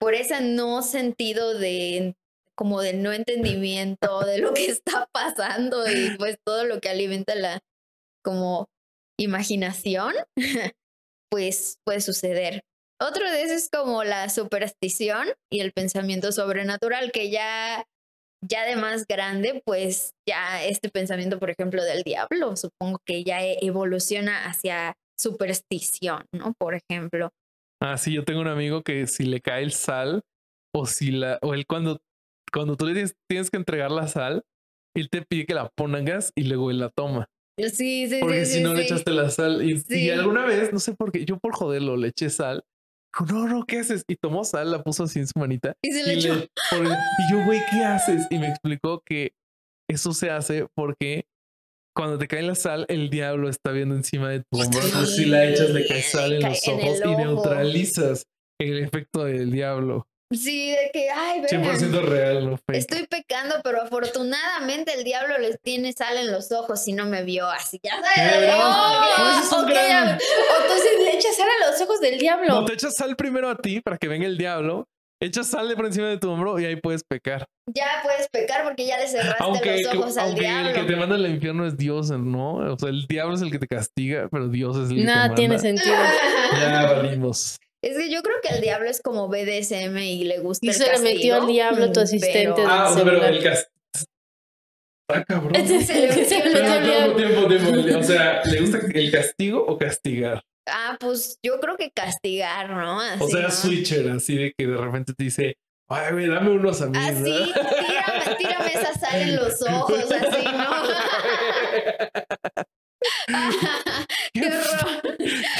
por ese no sentido de como de no entendimiento de lo que está pasando y pues todo lo que alimenta la como imaginación, (laughs) pues puede suceder. Otro de esos es como la superstición y el pensamiento sobrenatural, que ya, ya de más grande, pues ya este pensamiento, por ejemplo, del diablo, supongo que ya e- evoluciona hacia superstición, ¿no? Por ejemplo. Ah, sí, yo tengo un amigo que si le cae el sal o si la, o él cuando, cuando tú le tienes, tienes que entregar la sal, él te pide que la pongas y luego él la toma. Sí, sí, Porque sí, si sí, no le echaste la sal. Y, alguna vez, no sé por qué, yo por joderlo le eché sal. Dijo, no, no, ¿qué haces? Y tomó sal, la puso así en su manita. Y se Y, le echó. le- por- y yo, güey, ¿qué haces? Y me explicó que eso se hace porque cuando te cae la sal, el diablo está viendo encima de tu hombro. Si la echas, le cae sal en Cae los en ojos y ojo. neutralizas el efecto del diablo. Sí, de que, ay, verga, 100% real, no fake. Estoy pecando, pero afortunadamente el diablo les tiene sal en los ojos y no me vio así. Ya sabes. ¿no? No, gran- a- o entonces le echas sal a los ojos del diablo. No, te echas sal primero a ti para que venga el diablo. Echas sal de por encima de tu hombro y ahí puedes pecar. Ya puedes pecar porque ya le cerraste Aunque, los ojos al aunque el que diablo. te manda al infierno es Dios, ¿no? O sea, el diablo es el que te castiga, pero Dios es el que te Nada manda. tiene sentido. Ya valimos. Es que yo creo que el diablo es como BDSM y le gusta Y el se le metió al diablo tu mm, asistente pero- Ah, pero el castigo. Ah, cabrón. Entonces, se le metió Pero al Pero, diablo. tiempo, tiempo, tiempo. O sea, ¿le gusta el castigo o castigar? Ah, pues yo creo que castigar, ¿no? Así, O sea, ¿no? switcher, así de que de repente te dice, ay, güey, dame unos a mí. Así, tírame, tírame esa sal en los (laughs) ojos, así, ¿no? (laughs) (laughs) ¡Qué!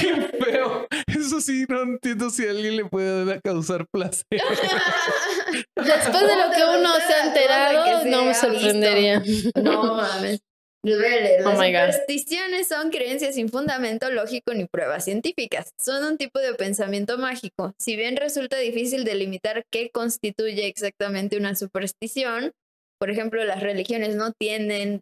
Qué feo. Eso sí, no entiendo si a alguien le puede causar placer. (laughs) Después de lo que uno se ha enterado, no me sorprendería. No mames. Oh Las my God. supersticiones son creencias sin fundamento lógico ni pruebas científicas. Son un tipo de pensamiento mágico. Si bien resulta difícil delimitar qué constituye exactamente una superstición, por ejemplo, las religiones no tienden,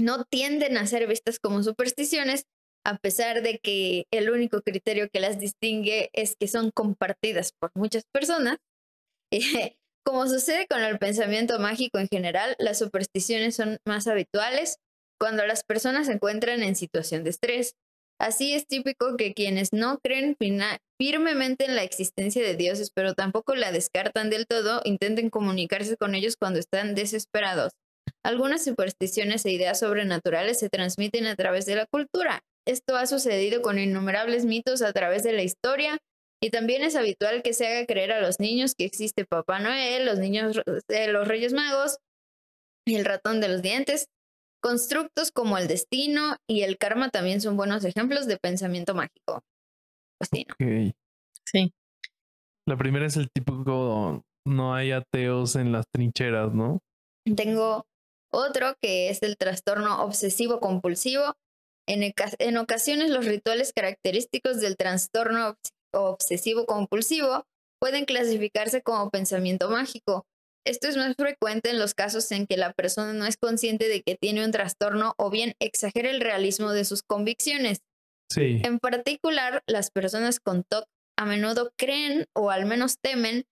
no tienden a ser vistas como supersticiones, a pesar de que el único criterio que las distingue es que son compartidas por muchas personas. (laughs) Eh, Como sucede con el pensamiento mágico en general, las supersticiones son más habituales cuando las personas se encuentran en situación de estrés. Así es típico que quienes no creen firmemente en la existencia de dioses, pero tampoco la descartan del todo, intenten comunicarse con ellos cuando están desesperados. Algunas supersticiones e ideas sobrenaturales se transmiten a través de la cultura. Esto ha sucedido con innumerables mitos a través de la historia, y también es habitual que se haga creer a los niños que existe Papá Noel, los niños, eh, los Reyes Magos y el ratón de los dientes. Constructos como el destino y el karma también son buenos ejemplos de pensamiento mágico. Pues sí, ¿no? Sí. La primera es el típico no hay ateos en las trincheras, ¿no? Tengo Otro que es el trastorno obsesivo compulsivo. En, ocasiones los rituales característicos del trastorno obs- obsesivo compulsivo pueden clasificarse como pensamiento mágico. Esto es más frecuente en los casos en que la persona no es consciente de que tiene un trastorno o bien exagera el realismo de sus convicciones. Sí. En particular, las personas con TOC a menudo creen o al menos temen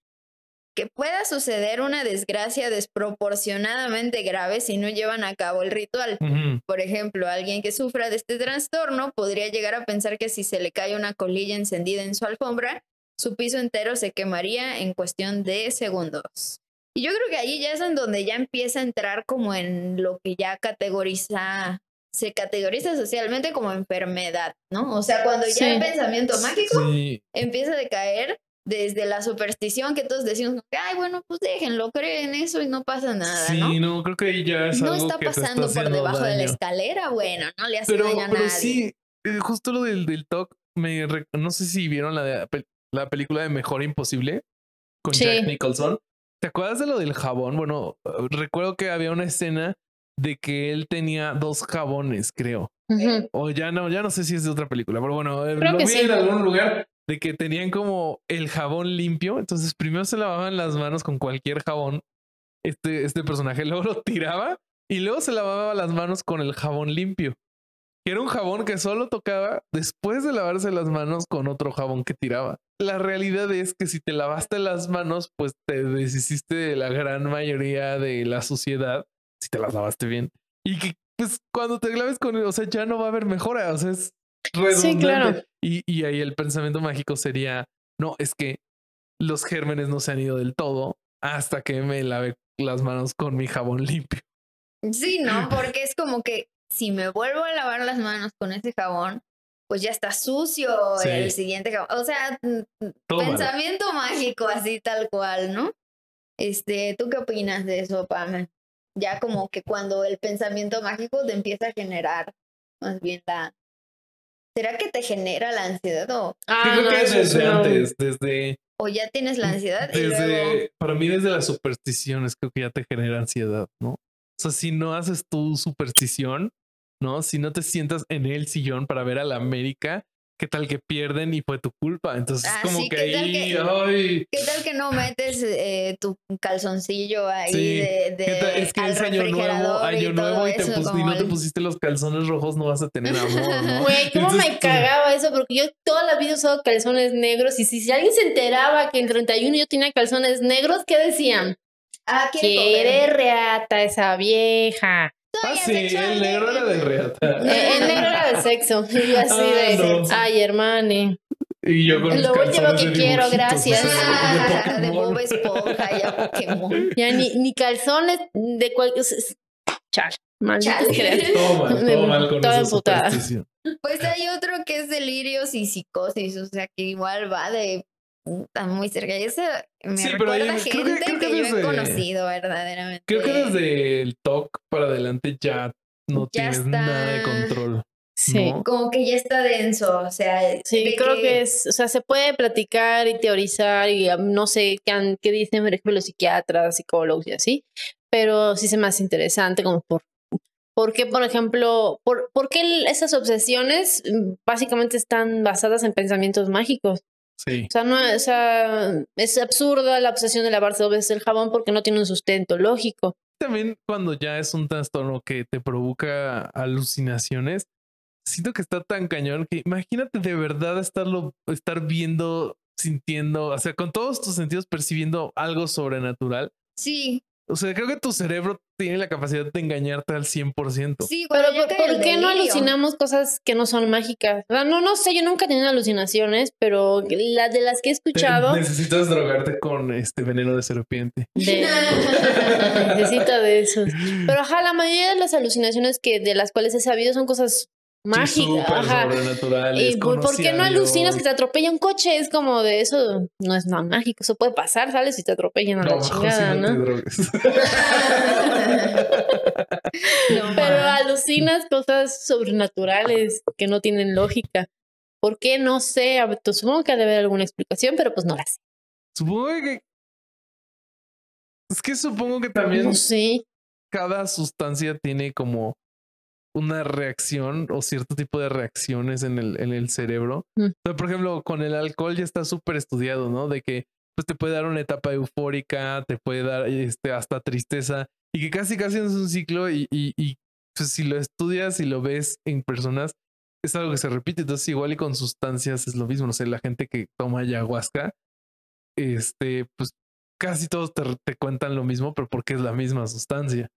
que pueda suceder una desgracia desproporcionadamente grave si no llevan a cabo el ritual. Ujú. Por ejemplo, alguien que sufra de este trastorno podría llegar a pensar que si se le cae una colilla encendida en su alfombra, su piso entero se quemaría en cuestión de segundos. Y yo creo que ahí ya es en donde ya empieza a entrar como en lo que ya categoriza, se categoriza socialmente como enfermedad, ¿no? O sea, cuando ya Sí. el pensamiento mágico Sí. empieza a decaer desde la superstición que todos decimos, ay, bueno, pues déjenlo, creen eso y no pasa nada, Sí, ¿no? no, creo que ahí ya es No algo está que te está pasando por debajo de la escalera, bueno, no le hace Pero, daño a pero nadie. sí, eh, justo lo del, del TOC, me re- no sé si vieron la, de- la película de Mejor Imposible con Sí. Jack Nicholson. ¿Te acuerdas de lo del jabón? Bueno, uh, recuerdo que había una escena de que él tenía dos jabones, creo. O ya no, ya no sé si es de otra película, pero bueno, eh, Creo lo vi sí. en algún lugar de que tenían como el jabón limpio. Entonces primero se lavaban las manos con cualquier jabón. Este, este personaje (laughs) luego lo tiraba y luego se lavaba las manos con el jabón limpio. Que era un jabón que solo tocaba después de lavarse las manos con otro jabón que tiraba. La realidad es que si te lavaste las manos, pues te deshiciste de la gran mayoría de la suciedad, si te las lavaste bien. Y que pues cuando te laves con o sea, ya no va a haber mejora, o sea, es redundante. claro. y, y ahí el pensamiento mágico sería, no, es que los gérmenes no se han ido del todo hasta que me lave las manos con mi jabón limpio. Sí, ¿no? Porque es como que si me vuelvo a lavar las manos con ese jabón, pues ya está sucio Sí. el siguiente jabón. O sea, pensamiento mágico así tal cual, ¿no? Este, ¿tú qué opinas de eso, Pam? Ya como que cuando el pensamiento mágico te empieza a generar más bien la... ¿Será que te genera la ansiedad o, Ah, Yo creo no, que es desde antes, desde, o ya tienes la ansiedad y luego... desde, para mí desde las supersticiones creo que ya te genera ansiedad, ¿no? O sea, si no haces tu superstición, ¿no? Si no te sientas en el sillón para ver a la América, ¿qué tal que pierden y fue tu culpa? Entonces Ah, como sí, que ¿qué tal ahí, que- ay, ¿Qué tal que no metes eh, tu calzoncillo ahí Sí. de, ¿qué tal? de- es que al es año nuevo, año y nuevo y, te eso, pus- y como no te pusiste los calzones rojos, no vas a tener amor, ¿no? (laughs) Güey, ¿cómo me Entonces, cagaba eso? Porque yo toda la vida he usado calzones negros y si, si alguien se enteraba que en 31 yo tenía calzones negros, ¿qué decían? Ah, quiere Quiere reata esa vieja. Ah, sí, el negro era de reata. Eh, El negro era de sexo. Y así Ah, de, no. ay, hermane. Y yo con Lo último que de quiero, gracias. Ah, de. (laughs) Bob Esponja y a Pokémon. Ya ni, ni calzones de cualquier... Chal, sea. (laughs) Todo mal, todo mal con Toda emputada. Pues hay otro que es delirios y psicosis, o sea que igual va de está muy cerca. Y ese me Sí, pero recuerda ahí gente creo que- creo que que, yo he conocido verdaderamente. Creo que desde el TOC para adelante ya no Ya tienes nada de control. Sí. ¿no? Como que ya está denso, o sea. Sí, de creo que... es, o sea, se puede platicar y teorizar y um, no sé qué, han- qué dicen, por ejemplo, los psiquiatras, psicólogos y así, pero sí se me hace interesante como por, por qué, por ejemplo, por, por qué esas obsesiones mm, básicamente están basadas en pensamientos mágicos. Sí. O sea, no, o sea, es absurda la obsesión de lavarse dos veces el jabón porque no tiene un sustento lógico. También cuando ya es un trastorno que te provoca alucinaciones, siento que está tan cañón que imagínate de verdad estarlo, estar viendo, sintiendo, o sea, con todos tus sentidos percibiendo algo sobrenatural. Sí, O sea, creo que tu cerebro tiene la capacidad de engañarte al 100%. sí, Pero ¿por, qué no alucinamos cosas que no son mágicas? O sea, no, no sé, yo nunca he tenido alucinaciones, pero las de las que he Te- escuchado, necesitas drogarte con este veneno de serpiente. de, (laughs) necesita de esos. Pero ajá, la mayoría de las alucinaciones que de las cuales he sabido son cosas Sí, mágicas. súper ajá. sobrenaturales. ¿Y por, por qué no alucinas que te atropella un coche? Es como de eso, no es nada mágico, eso puede pasar, sales y te atropellan a No, la (laughs) si chingada, no (laughs) ¿no? Pero alucinas cosas sobrenaturales que no tienen lógica. ¿Por qué? No sé. pues, Supongo que ha de haber alguna explicación, pero pues no la sé. Supongo que. Es que supongo que también No sé. cada sustancia tiene como una reacción o cierto tipo de reacciones en el, en el cerebro. Mm. O sea, por ejemplo, con el alcohol ya está súper estudiado, ¿no? De que pues te puede dar una etapa eufórica, te puede dar este, hasta tristeza y que casi casi es un ciclo y, y, y, pues, si lo estudias y lo ves en personas es algo que se repite. Entonces igual y con sustancias es lo mismo. No sé, la gente que toma ayahuasca, este, pues casi todos te, te cuentan lo mismo, pero porque es la misma sustancia.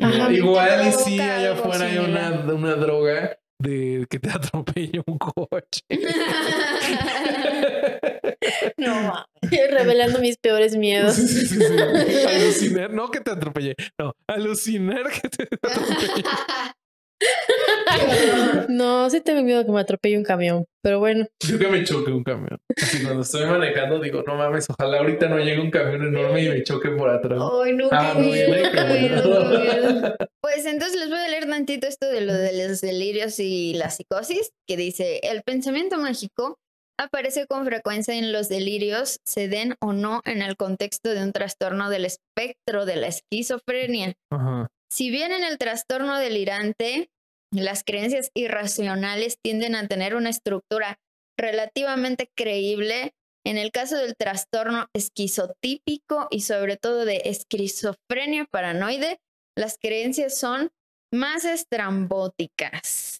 Ajá, Igual y sí allá algo afuera hay una, una droga de que te (laughs) atropelle un coche. (laughs) no, ma. Revelando mis peores miedos. Sí, sí, sí, sí. (laughs) Alucinar, no que te atropelle, no, alucinar que te atropelle. (laughs) No, sí tengo miedo que me atropelle un camión. Pero bueno. Yo que me choque un camión. Así cuando estoy manejando digo, no mames, ojalá ahorita no llegue un camión enorme y me choque por atrás. Ay, no, Ah, qué no miedo. Pues entonces les voy a leer tantito esto de lo de los delirios y la psicosis, que dice, el pensamiento mágico aparece con frecuencia en los delirios, se den o no en el contexto de un trastorno del espectro de la esquizofrenia. Ajá. Si bien en el trastorno delirante, las creencias irracionales tienden a tener una estructura relativamente creíble, en el caso del trastorno esquizotípico y sobre todo de esquizofrenia paranoide, las creencias son más estrambóticas.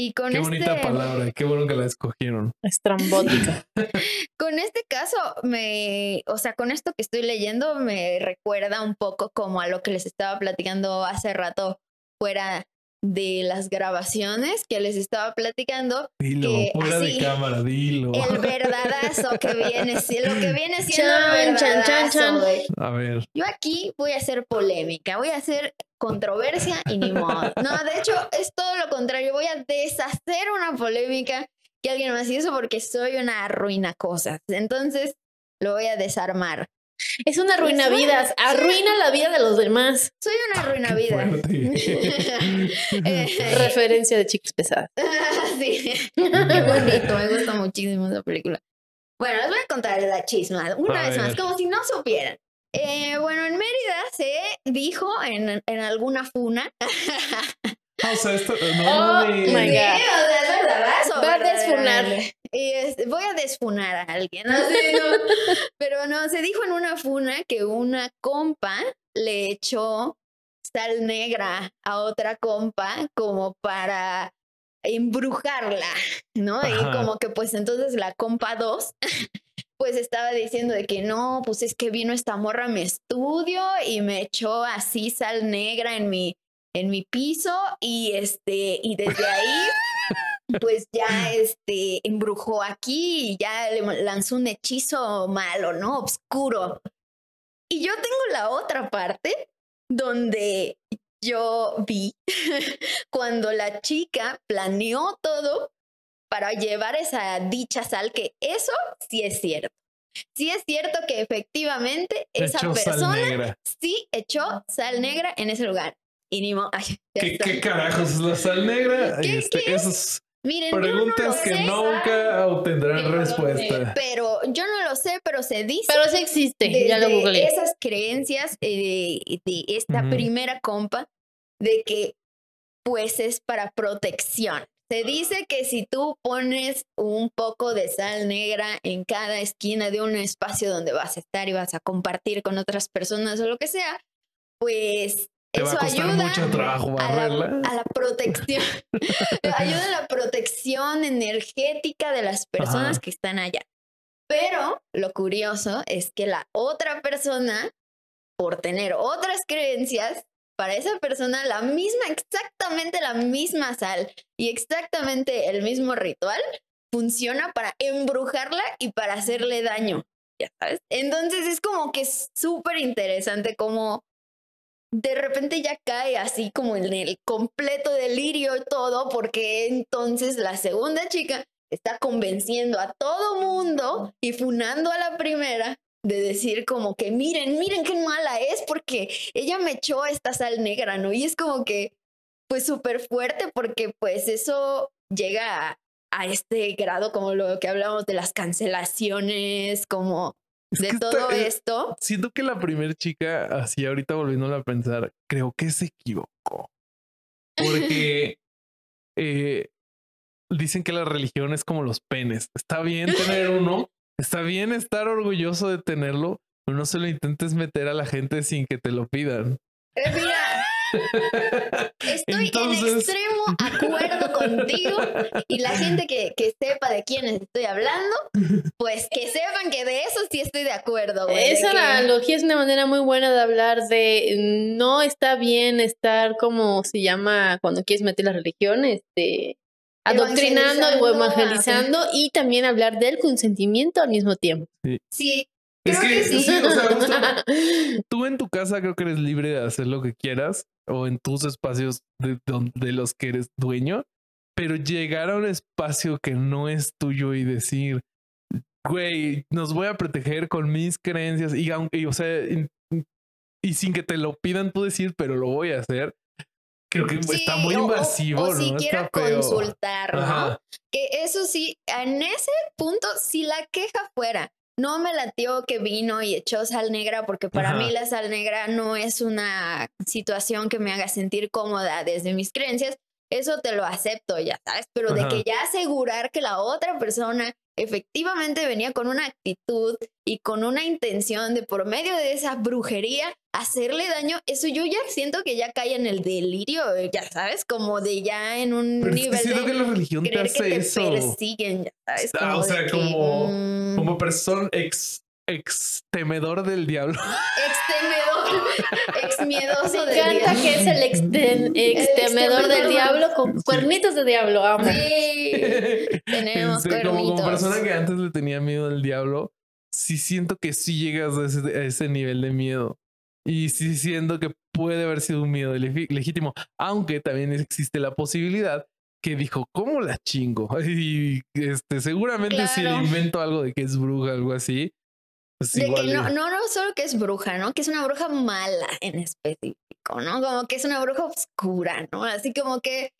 Y con Qué bonita este, palabra, qué bueno que la escogieron. Estrambótica. (laughs) con este caso, me, o sea, con esto que estoy leyendo, me recuerda un poco como a lo que les estaba platicando hace rato fuera de las grabaciones que les estaba platicando. Dilo, Que fuera de cámara, dilo. El (laughs) verdadazo que viene, lo que viene siendo Chan, el chan, chan. A ver, Yo aquí voy a hacer polémica, voy a hacer controversia y ni modo. No, de hecho, es todo lo contrario. Voy a deshacer una polémica que alguien más hizo porque soy una arruina cosas. Entonces, lo voy a desarmar. Es una arruina vidas. Arruina la vida de los demás. Soy una arruina qué vida. Eh, (laughs) (laughs) Referencia de chicas pesadas. (laughs) sí, qué bonito, me gusta muchísimo esa película. Bueno, les voy a contar la chisma una A vez más, como si no supieran. Eh, bueno, en Mérida se dijo en, en alguna funa. (laughs) o sea, esto no, Oh me- my Sí, God. o sea, es verdadazo, Va a desfunar. voy a desfunar a alguien. ¿no? Sí, no. (laughs) Pero no, se dijo en una funa que una compa le echó sal negra a otra compa como para embrujarla, ¿no? Y como que pues entonces la compa 2 (laughs) pues estaba diciendo de que no, pues es que vino esta morra a mi estudio y me echó así sal negra en mi en mi piso y este y desde ahí (laughs) pues ya este embrujó aquí y ya le lanzó un hechizo malo, ¿no? Obscuro. Y yo tengo la otra parte donde yo vi (laughs) cuando la chica planeó todo para llevar esa dicha sal, que eso sí es cierto. Sí es cierto que efectivamente esa persona sí echó sal negra en ese lugar. Y ni mo- (laughs) ay, ¿Qué, qué carajos es la sal negra? ¿Qué- Este, qué es? Esas Miren, no preguntas que sé, nunca obtendrán respuesta. pero yo no lo sé, pero se dice Pero sí existe. Ya lo desde googleé. esas creencias eh, de, de esta primera compa de que pues es para protección. Se dice que si tú pones un poco de sal negra en cada esquina de un espacio donde vas a estar y vas a compartir con otras personas o lo que sea, pues Te va eso a costar ayuda mucho trabajo a la, a protección. (laughs) (laughs) ayuda a la protección energética de las personas Ajá. que están allá. Pero lo curioso es que la otra persona, por tener otras creencias, para esa persona la misma, exactamente la misma sal y exactamente el mismo ritual funciona para embrujarla y para hacerle daño. Ya sabes. Entonces es como que es súper interesante cómo de repente ya cae así como en el completo delirio todo, porque entonces la segunda chica está convenciendo a todo mundo y funando a la primera de decir como que miren, miren qué mala es porque ella me echó esta sal negra, ¿no? Y es como que pues súper fuerte porque pues eso llega a, a este grado como lo que hablamos de las cancelaciones, como Es de está- todo esto. Siento que la primera chica, así ahorita volviéndola a pensar, creo que se equivocó. Porque (laughs) eh, dicen que la religión es como los penes. Está bien tener uno, está bien estar orgulloso de tenerlo, pero no se lo intentes meter a la gente sin que te lo pidan. Eh, mira, Estoy en extremo acuerdo (laughs) contigo y la gente que, que sepa de quiénes estoy hablando, pues que sepan que de eso sí estoy de acuerdo. güey, de Esa que- analogía es una manera muy buena de hablar de no está bien estar como se llama cuando quieres meter la religión, este adoctrinando o Evangelizando, y también hablar del consentimiento al mismo tiempo. Sí, Es creo que, que sí. sí, o sea, justo (laughs) tú en tu casa creo que eres libre de hacer lo que quieras o en tus espacios de, de los que eres dueño, pero llegar a un espacio que no es tuyo y decir, güey, nos voy a proteger con mis creencias y, aunque, y, o sea, y, y sin que te lo pidan tú decir, pero lo voy a hacer. Creo que Sí, está muy o- o- invasivo, o, ¿no? siquiera feo. consultar, ¿no? Que eso sí, en ese punto, si la queja fuera, no me latió que vino y echó sal negra, porque para Ajá. mí la sal negra no es una situación que me haga sentir cómoda desde mis creencias, eso te lo acepto, ya sabes, pero de Ajá. que ya asegurar que la otra persona efectivamente venía con una actitud y con una intención de por medio de esa brujería hacerle daño, eso yo ya siento que ya cae en el delirio, ya sabes, como de ya en un Pero es que nivel siento de que la religión te creer que hace te eso. persiguen, ya sabes, Ah, como o sea, de que, como- mm, Como persona ex, ex temedor del diablo. (laughs) extemedor, ex miedoso Me del encanta diablo. que es el exten- extemedor del extemedor. diablo con cuernitos de diablo. Amo. Sí, (laughs) tenemos Este, como, como cuernitos. persona que antes le tenía miedo al diablo, sí siento que sí llegas a ese, a ese nivel de miedo. Y sí siento que puede haber sido un miedo legítimo, aunque también existe la posibilidad que dijo, ¿cómo la chingo? (laughs) Y este, seguramente si le invento algo de que es bruja, algo así, pues De igual que no, no, no solo que es bruja, ¿no? Que es una bruja mala en específico, ¿no? Como que es una bruja oscura, ¿no? Así como que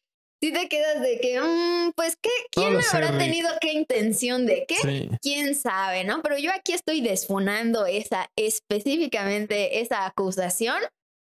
si te quedas de que, mm, pues, ¿qué? ¿Quién habrá tenido qué intención de qué? Sí. quién sabe, ¿no? Pero yo aquí estoy desfunando esa, específicamente esa acusación,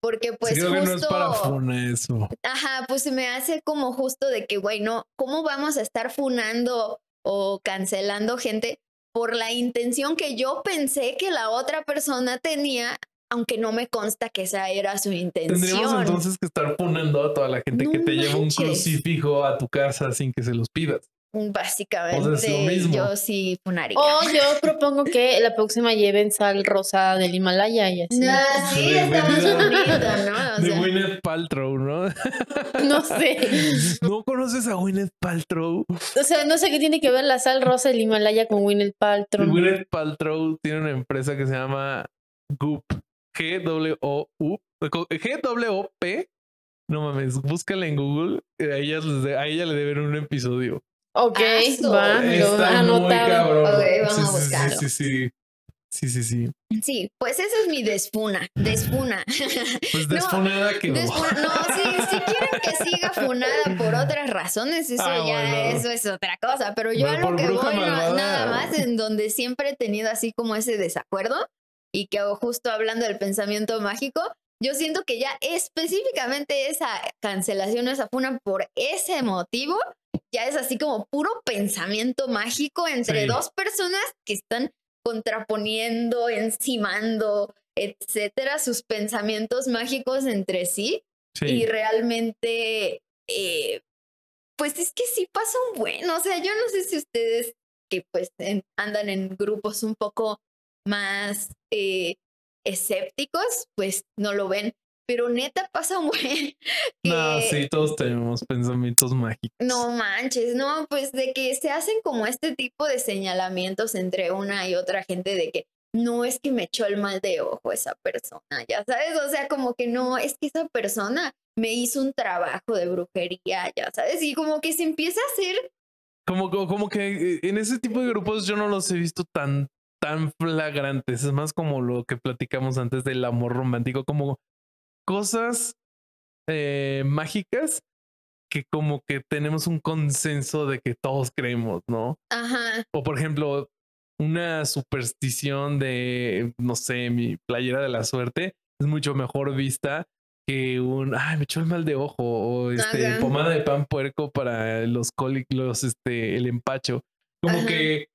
porque Sí, pues que no es justo, para funa eso. ajá, pues se me hace como justo de que, güey, no, ¿cómo vamos a estar funando o cancelando gente por la intención que yo pensé que la otra persona tenía, aunque no me consta que esa era su intención? Tendríamos entonces que estar funando a toda la gente que te lleva un crucifijo a tu casa sin que se los pidas. Básicamente, O sea, yo sí funaría. O yo propongo que la próxima lleven sal rosa del Himalaya y así. Ah, sí, De está más bonito, ¿no? O de sea, Gwyneth Paltrow, ¿no? (laughs) No sé. ¿No conoces a Gwyneth Paltrow? O sea, no sé qué tiene que ver la sal rosa del Himalaya con Winnet Paltrow. Gwyneth Paltrow tiene una empresa que se llama Goop. G-W-O-U. G-W-O-P. No mames, búscala en Google. A, ellas les de- a ella le deben un episodio. Ok, Aso. va, lo anotado. cabrón. Ok, vamos sí, a buscarlo. Sí, sí, sí. Sí, sí, sí. Sí, pues esa es mi desfuna, desfuna. (laughs) Pues No, desfonada quedó. Desfuna- no, sí, si quieren que siga funada por otras razones, eso Ah, ya, bueno. eso es otra cosa. Pero yo Pero a lo que voy, no- nada más en donde siempre he tenido así como ese desacuerdo y que justo hablando del pensamiento mágico, yo siento que ya específicamente esa cancelación, esa funa por ese motivo, ya es así como puro pensamiento mágico entre Sí. dos personas que están contraponiendo, encimando, etcétera, sus pensamientos mágicos entre sí. Sí. Y realmente, eh, pues es que sí pasa un buen, o sea, yo no sé si ustedes que pues en- andan en grupos un poco más eh, escépticos, pues no lo ven, pero neta pasa un buen. (laughs) No, sí, todos tenemos pensamientos mágicos. no manches, no, pues de que se hacen como este tipo de señalamientos entre una y otra gente de que no es que me echó el mal de ojo esa persona, ya sabes, o sea, como que no, es que esa persona me hizo un trabajo de brujería, ya sabes, y como que se empieza a hacer, Como, como, como que eh, en ese tipo de grupos yo no los he visto tan, tan flagrantes. Es más como lo que platicamos antes del amor romántico, como cosas eh, mágicas que como que tenemos un consenso de que todos creemos, ¿no? ajá, O por ejemplo, una superstición de, no sé, mi playera de la suerte es mucho mejor vista que un, ay, me echó el mal de ojo o este, Ajá. pomada de pan puerco para los cólicos, este, el empacho. Como Ajá. que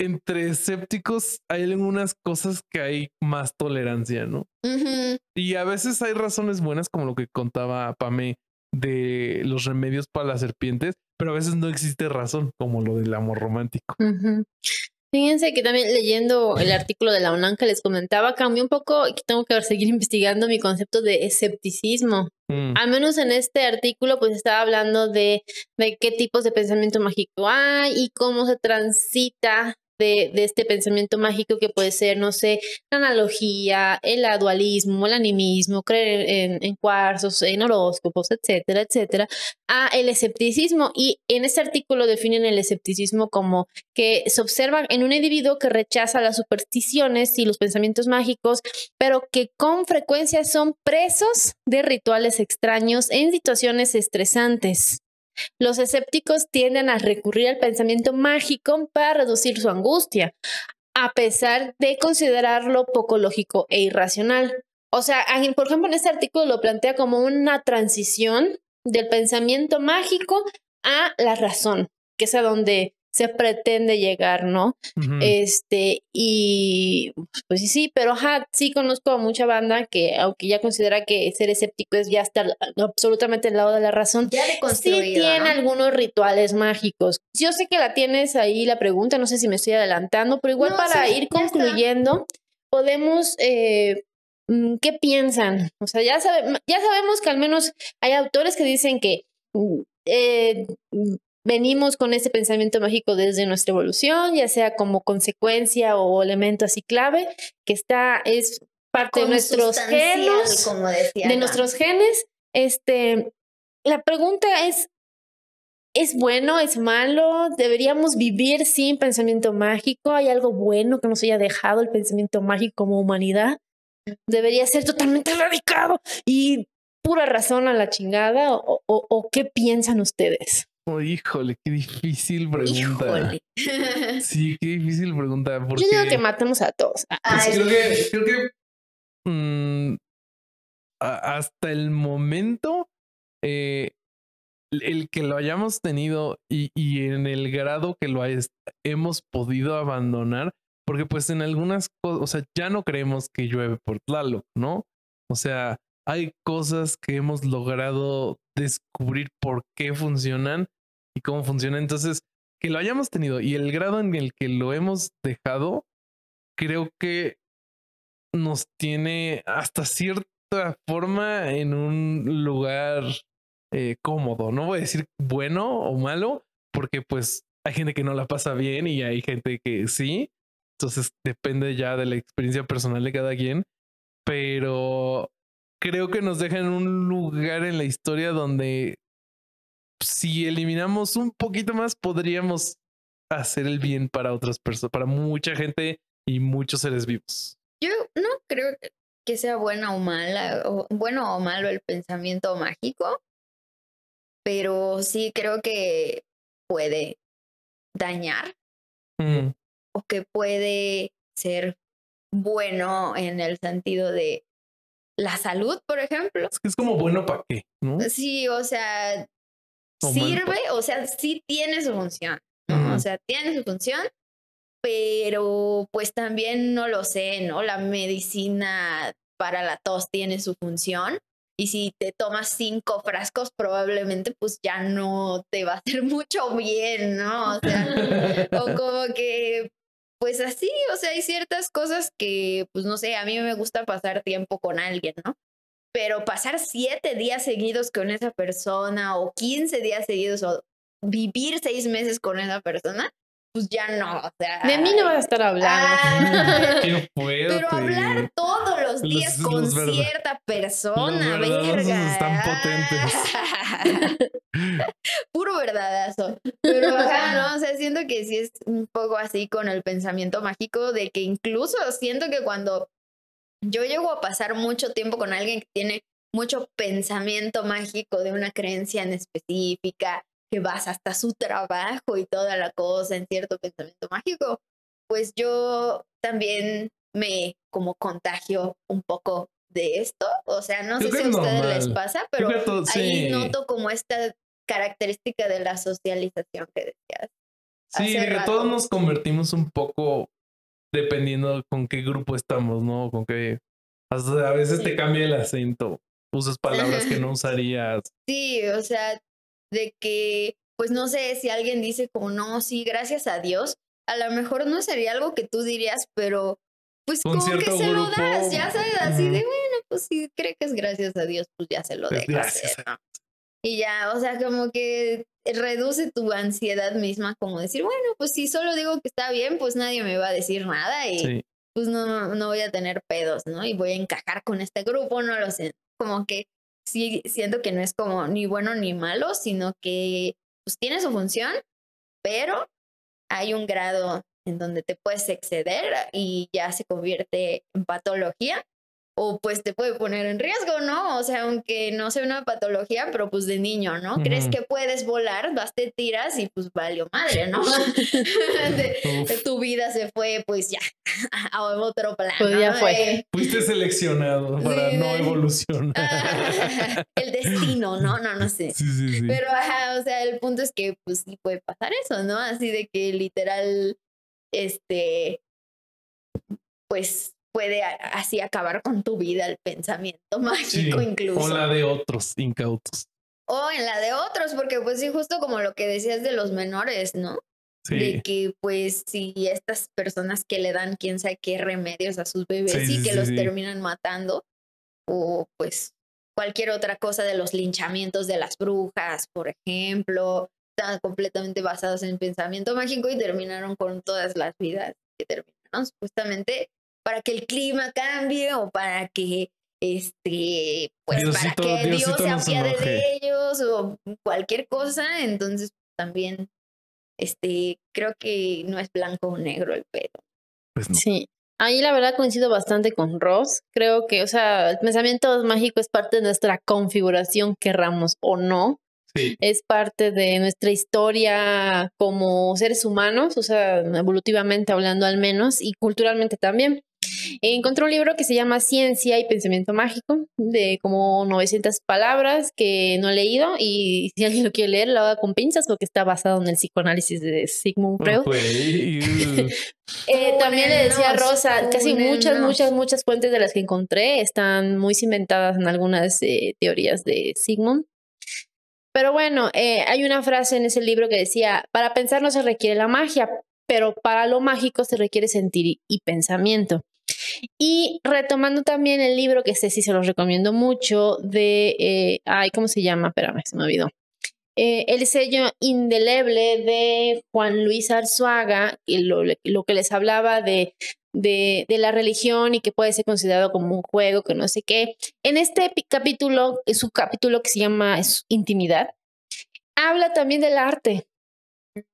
entre escépticos hay algunas cosas que hay más tolerancia, ¿no? Y a veces hay razones buenas, como lo que contaba Pame de los remedios para las serpientes, pero a veces no existe razón, como lo del amor romántico. Fíjense que también leyendo el artículo de la UNAM que les comentaba, cambió un poco y tengo que seguir (laughs) investigando mi concepto de escepticismo. Mm, Al menos en este artículo, pues estaba hablando de, de qué tipos de pensamiento mágico hay y cómo se transita de, este pensamiento mágico que puede ser, no sé, la analogía, el dualismo, el animismo, creer en, en cuarzos, en horóscopos, etcétera, etcétera, a el escepticismo. Y en este artículo definen el escepticismo como que se observa en un individuo que rechaza las supersticiones y los pensamientos mágicos, pero que con frecuencia son presos de rituales extraños en situaciones estresantes. Los escépticos tienden a recurrir al pensamiento mágico para reducir su angustia, a pesar de considerarlo poco lógico e irracional. O sea, por ejemplo, en este artículo lo plantea como una transición del pensamiento mágico a la razón, que es a donde se pretende llegar, ¿no? Este, y pues sí, sí, pero ajá, sí conozco a mucha banda que, aunque ya considera que ser escéptico es ya estar absolutamente al lado de la razón, ya sí tiene algunos rituales mágicos. Yo sé que la tienes ahí la pregunta, no sé si me estoy adelantando, pero igual para ir concluyendo, podemos eh, mm, ¿qué piensan? O sea, ya, ya sabemos que al menos hay autores que dicen que mm, eh, venimos con ese pensamiento mágico desde nuestra evolución, ya sea como consecuencia o elemento así clave, que está, es parte de nuestros genes, como decía de nuestros genes. Este, la pregunta es, ¿es bueno, es malo? ¿Deberíamos vivir sin pensamiento mágico? ¿Hay algo bueno que nos haya dejado el pensamiento mágico como humanidad? ¿Debería ser totalmente erradicado y pura razón a la chingada? ¿O, o qué piensan ustedes? (laughs) Híjole, qué difícil pregunta. (laughs) Sí, qué difícil pregunta. Porque... Yo digo que matemos a todos. Pues creo que, creo que mm, hasta el momento, eh, el que lo hayamos tenido y, y en el grado que lo hemos podido abandonar, porque pues en algunas cosas, o sea, ya no creemos que llueve por Tlaloc, ¿no? O sea, hay cosas que hemos logrado descubrir por qué funcionan y cómo funcionan. Entonces, que lo hayamos tenido y el grado en el que lo hemos dejado, creo que nos tiene hasta cierta forma en un lugar eh, cómodo. No voy a decir bueno o malo, porque pues hay gente que no la pasa bien y hay gente que sí. Entonces depende ya de la experiencia personal de cada quien. Pero creo que nos deja en un lugar en la historia donde si eliminamos un poquito más, podríamos hacer el bien para otras personas, para mucha gente y muchos seres vivos. Yo no creo que sea buena o mala, o bueno o malo el pensamiento mágico, pero sí creo que puede dañar mm. o que puede ser bueno en el sentido de la salud, por ejemplo. Es que es como bueno para qué, ¿no? Sí, o sea, sirve, o sea, sí tiene su función, ¿no? O sea, tiene su función, pero pues también no lo sé, ¿no? La medicina para la tos tiene su función. Y si te tomas cinco frascos, probablemente pues ya no te va a hacer (laughs) mucho bien, ¿no? O sea, o como que pues así, o sea, hay ciertas cosas que, pues no sé, a mí me gusta pasar tiempo con alguien, ¿no? Pero pasar siete días seguidos con esa persona o quince días seguidos o vivir seis meses con esa persona, pues ya no, o sea. De mí no vas a estar hablando. Ah, (laughs) pero hablar todos los días con cierta persona, verga. están potentes. (laughs) Puro verdadazo. Pero ajá, no, o sea, siento que sí es un poco así con el pensamiento mágico de que incluso siento que cuando yo llego a pasar mucho tiempo con alguien que tiene mucho pensamiento mágico de una creencia en específica, que vas hasta su trabajo y toda la cosa en cierto pensamiento mágico, pues yo también me como contagio un poco de esto. O sea, no sé si a ustedes les pasa, pero ahí noto como esta característica de la socialización que decías. Sí, de que todos nos convertimos un poco dependiendo con qué grupo estamos, ¿no? Con qué... a veces te cambia el acento, usas palabras que no (laughs) usarías. Sí, o sea, de que, pues no sé, si alguien dice como, no, sí, gracias a Dios, a lo mejor no sería algo que tú dirías, pero pues como que se lo das, ya sabes, así de, bueno, pues si cree que es gracias a Dios, pues ya se lo dejas. Y ya, o sea, como que reduce tu ansiedad misma, como decir, bueno, pues si solo digo que está bien, pues nadie me va a decir nada y pues no, no voy a tener pedos, ¿no? Y voy a encajar con este grupo, no lo sé. Como que sí siento que no es como ni bueno ni malo, sino que pues tiene su función, pero hay un grado en donde te puedes exceder y ya se convierte en patología o pues te puede poner en riesgo, ¿no? O sea, aunque no sea una patología, pero pues de niño, ¿no? Crees que puedes volar, vas, te tiras y pues valió madre, ¿no? (laughs) (laughs) de, tu vida se fue pues ya (laughs) a otro plano. Pues ya fue. Fuiste seleccionado para no evolucionar. el destino, ¿no? No, no sé. Sí, sí, sí. Pero, ajá, o sea, el punto es que pues sí puede pasar eso, ¿no? Así de que literal, este, pues puede así acabar con tu vida el pensamiento (laughs) mágico incluso. O la de otros incautos. O en la de otros, porque pues sí, justo como lo que decías de los menores, ¿no? Sí. De que pues si estas personas que le dan quién sabe qué remedios a sus bebés y que los terminan matando, o pues cualquier otra cosa de los linchamientos de las brujas, por ejemplo, están completamente basados en pensamiento mágico y terminaron con todas las vidas que terminaron justamente para que el clima cambie o para que este pues para que Dios se apiade de ellos o cualquier cosa, entonces también este creo que no es blanco o negro el pedo. Pues no. Sí. Ahí la verdad coincido bastante con Ross. Creo que, o sea, el pensamiento mágico es parte de nuestra configuración, querramos o no. Sí. Es parte de nuestra historia como seres humanos, o sea, evolutivamente hablando al menos, y culturalmente también. Encontré un libro que se llama Ciencia y Pensamiento Mágico, de como 900 palabras que no he leído y si alguien lo quiere leer, lo haga con pinzas porque está basado en el psicoanálisis de Sigmund Freud. (laughs) eh, también le decía Rosa, casi muchas, muchas, muchas fuentes de las que encontré están muy cimentadas en algunas eh, teorías de Sigmund. Pero bueno, eh, hay una frase en ese libro que decía, para pensar no se requiere la magia, pero para lo mágico se requiere sentir y pensamiento. Y retomando también el libro, que sé si se los recomiendo mucho, de, eh, ay, ¿cómo se llama? Espérame, se me olvidó. Eh, el sello indeleble de Juan Luis Arzuaga, y lo, lo que les hablaba de, de, de, la religión y que puede ser considerado como un juego, que no sé qué. En este capítulo, es un capítulo que se llama Intimidad, habla también del arte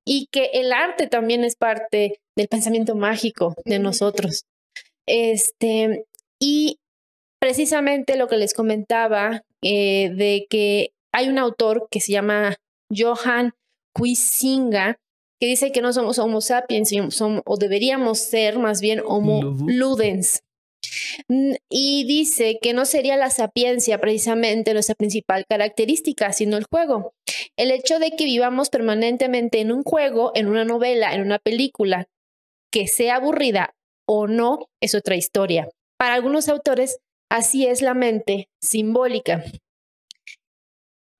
y que el arte también es parte del pensamiento mágico de nosotros. Este, y precisamente lo que les comentaba eh, de que hay un autor que se llama Johan Huizinga, que dice que no somos Homo sapiens, o deberíamos ser más bien Homo ludens. Y dice que no sería la sapiencia precisamente nuestra principal característica, sino el juego. El hecho de que vivamos permanentemente en un juego, en una novela, en una película, que sea aburrida o no es otra historia. Para algunos autores, así es la mente simbólica.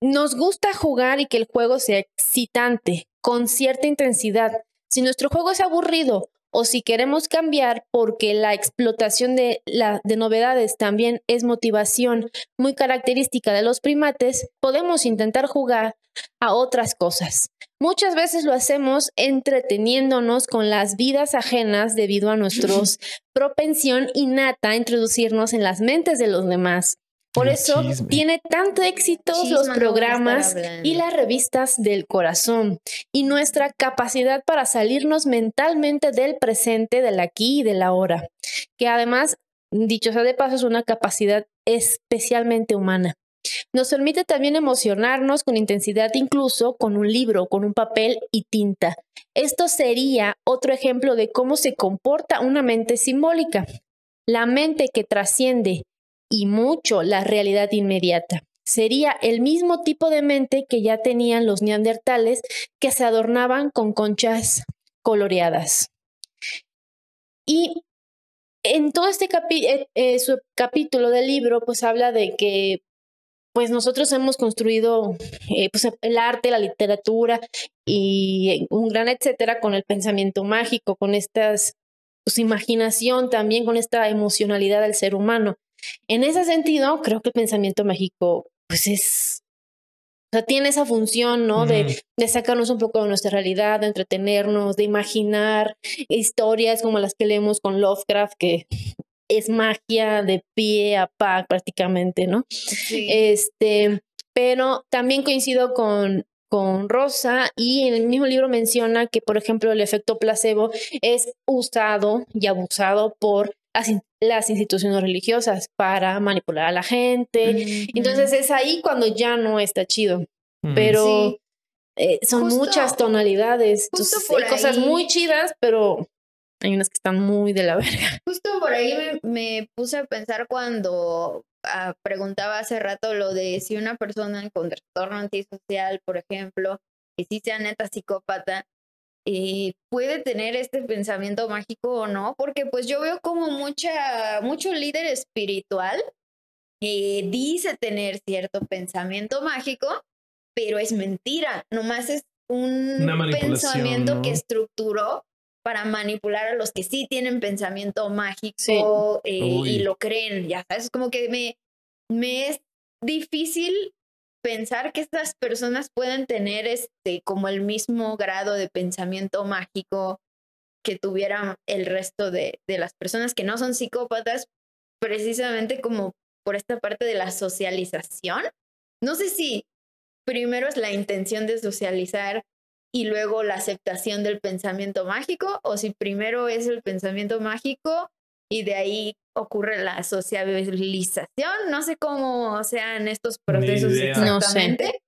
Nos gusta jugar y que el juego sea excitante, con cierta intensidad. Si nuestro juego es aburrido o si queremos cambiar porque la explotación de, la, de novedades también es motivación muy característica de los primates, podemos intentar jugar a otras cosas. Muchas veces lo hacemos entreteniéndonos con las vidas ajenas debido a nuestra (laughs) propensión innata a introducirnos en las mentes de los demás. Por eso tiene tanto éxito los programas y las revistas del corazón y nuestra capacidad para salirnos mentalmente del presente, del aquí y del ahora, que además, dicho sea de paso, es una capacidad especialmente humana. Nos permite también emocionarnos con intensidad incluso con un libro, con un papel y tinta. Esto sería otro ejemplo de cómo se comporta una mente simbólica. La mente que trasciende y mucho la realidad inmediata. Sería el mismo tipo de mente que ya tenían los neandertales que se adornaban con conchas coloreadas. Y en todo este eh, eh, capítulo del libro, pues habla de que pues nosotros hemos construido eh, pues, el arte, la literatura y un gran etcétera con el pensamiento mágico, con esta pues, imaginación también, con esta emocionalidad del ser humano. En ese sentido, creo que el pensamiento mágico pues es o sea, tiene esa función, ¿no? De, de sacarnos un poco de nuestra realidad, de entretenernos, de imaginar historias como las que leemos con Lovecraft, que es magia de pie a pa prácticamente, ¿no? Sí. Este, pero también coincido con, con Rosa y en el mismo libro menciona que, por ejemplo, el efecto placebo es usado y abusado por las, in- las instituciones religiosas para manipular a la gente. Entonces es ahí cuando ya no está chido, Mm. pero Sí. eh, son Justo- muchas tonalidades. justo Entonces, por hay cosas muy chidas, pero hay unas que están muy de la verga. Justo por ahí me, me puse a pensar cuando ah, preguntaba hace rato lo de si una persona con trastorno antisocial, por ejemplo, que sí sea neta psicópata, eh, puede tener este pensamiento mágico o no, porque pues yo veo como mucha, mucho líder espiritual que dice tener cierto pensamiento mágico, pero es mentira, nomás es un pensamiento que estructuró para manipular a los que sí tienen pensamiento mágico Sí. eh, y lo creen, ya sabes, como que me, me es difícil pensar que estas personas pueden tener este como el mismo grado de pensamiento mágico que tuvieran el resto de, de las personas que no son psicópatas, precisamente como por esta parte de la socialización. No sé si primero es la intención de socializar y luego la aceptación del pensamiento mágico, o si primero es el pensamiento mágico y de ahí ocurre la socialización. No sé cómo sean estos procesos idea. No sé. exactamente,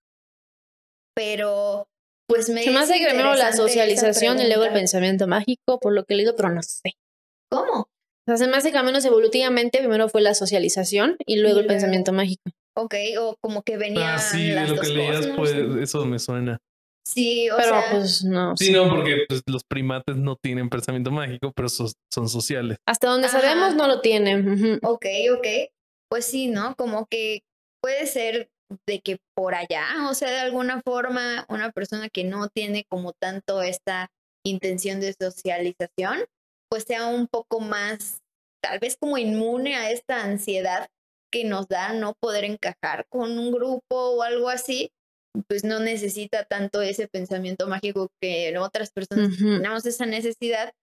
pero pues me Se me hace que primero la socialización y luego el pensamiento mágico, por lo que he leído, pero no sé. ¿Cómo? O sea, se me hace que al menos evolutivamente primero fue la socialización y luego Y el pensamiento mágico. Ok, o como que venían Ah, sí, las lo dos que leías, cosas. pues eso me suena. Sí, o Pero sea, pues no Sí, no, porque pues, los primates no tienen pensamiento mágico, pero so- son sociales. Hasta donde Ajá. sabemos no lo tienen. ujú. ok, ok. Pues sí, ¿no? Como que puede ser de que por allá, o sea, de alguna forma, una persona que no tiene como tanto esta intención de socialización, pues sea un poco más, tal vez como inmune a esta ansiedad que nos da no poder encajar con un grupo o algo así, pues no necesita tanto ese pensamiento mágico que otras personas Ujú. tenemos esa necesidad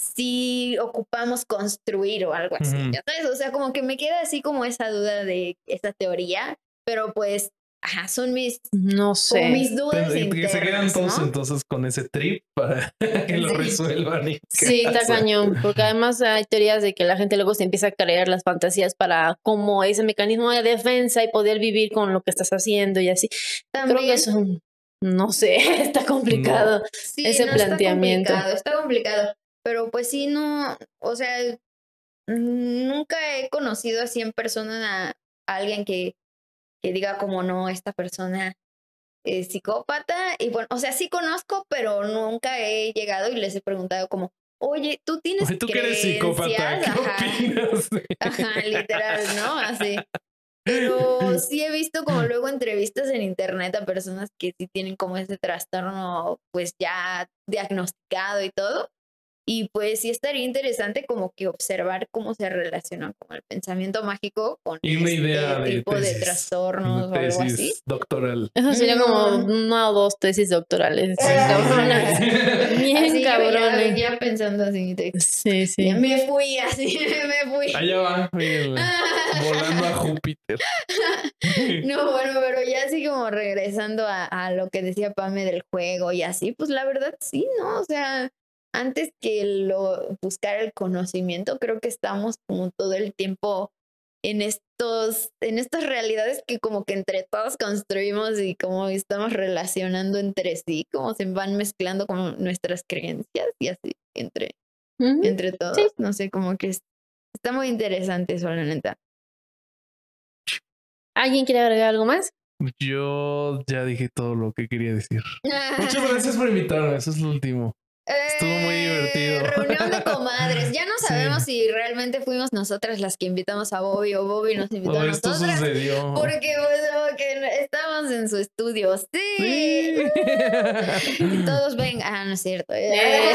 si ocupamos construir o algo así, Ujú. ya sabes, o sea, como que me queda así como esa duda de esa teoría, pero pues, ajá, son mis, No sé. mis dudas Pero, y que se quedan internas, todos ¿no? entonces con ese trip para (laughs) que lo resuelvan. y Sí, está cañón, (laughs) porque además hay teorías de que la gente luego se empieza a creer las fantasías para como ese mecanismo de defensa y poder vivir con lo que estás haciendo y así. Creo que También, eso, no sé, (laughs) está complicado. sí, ese no, está planteamiento. complicado, Está complicado, pero pues sí, no, o sea, nunca he conocido así en persona a alguien que, que diga como no, esta persona es psicópata. Y bueno, o sea, sí conozco, pero nunca he llegado y les he preguntado como, oye, tú tienes Oye, tú que eres psicópata, creencias?" ¿qué Ajá. opinas? (laughs) Ajá, literal, ¿no? Así. Pero (laughs) sí he visto como luego entrevistas en internet a personas que sí tienen como ese trastorno pues ya diagnosticado y todo. Y pues sí estaría interesante como que observar cómo se relaciona con el pensamiento mágico con Y una este idea de tipo de tesis, trastornos o algo así. doctoral. Eso sería como No. una o dos tesis doctorales. Sí, cabronas. sí, Bien Así yo ya, cabrones. ya pensando así, de- Sí, sí. me fui así, (laughs) me fui. Allá va, (laughs) volando a Júpiter. (laughs) No, bueno, pero ya así como regresando a, a lo que decía Pame del juego y así, pues la verdad sí, ¿no? O sea, antes que lo buscar el conocimiento, creo que estamos como todo el tiempo en estos, en estas realidades que como que entre todos construimos y como estamos relacionando entre sí, como se van mezclando como nuestras creencias y así entre, entre todos. No sé, como que es- está muy interesante eso, la neta. ¿Alguien quiere agregar algo más? Yo ya dije todo lo que quería decir. (laughs) Muchas gracias por invitarme, eso es lo último. Estuvo muy divertido. Eh, Reunión de comadres. Ya no (laughs) Sí. sabemos si realmente fuimos nosotras las que invitamos a Bobby o Bobby nos invitó Oh, a esto nosotras. sucedió. Porque, pues, que estábamos en su estudio. Sí. Sí. (laughs) Y todos ven. (laughs) Ah, no es cierto. Eh,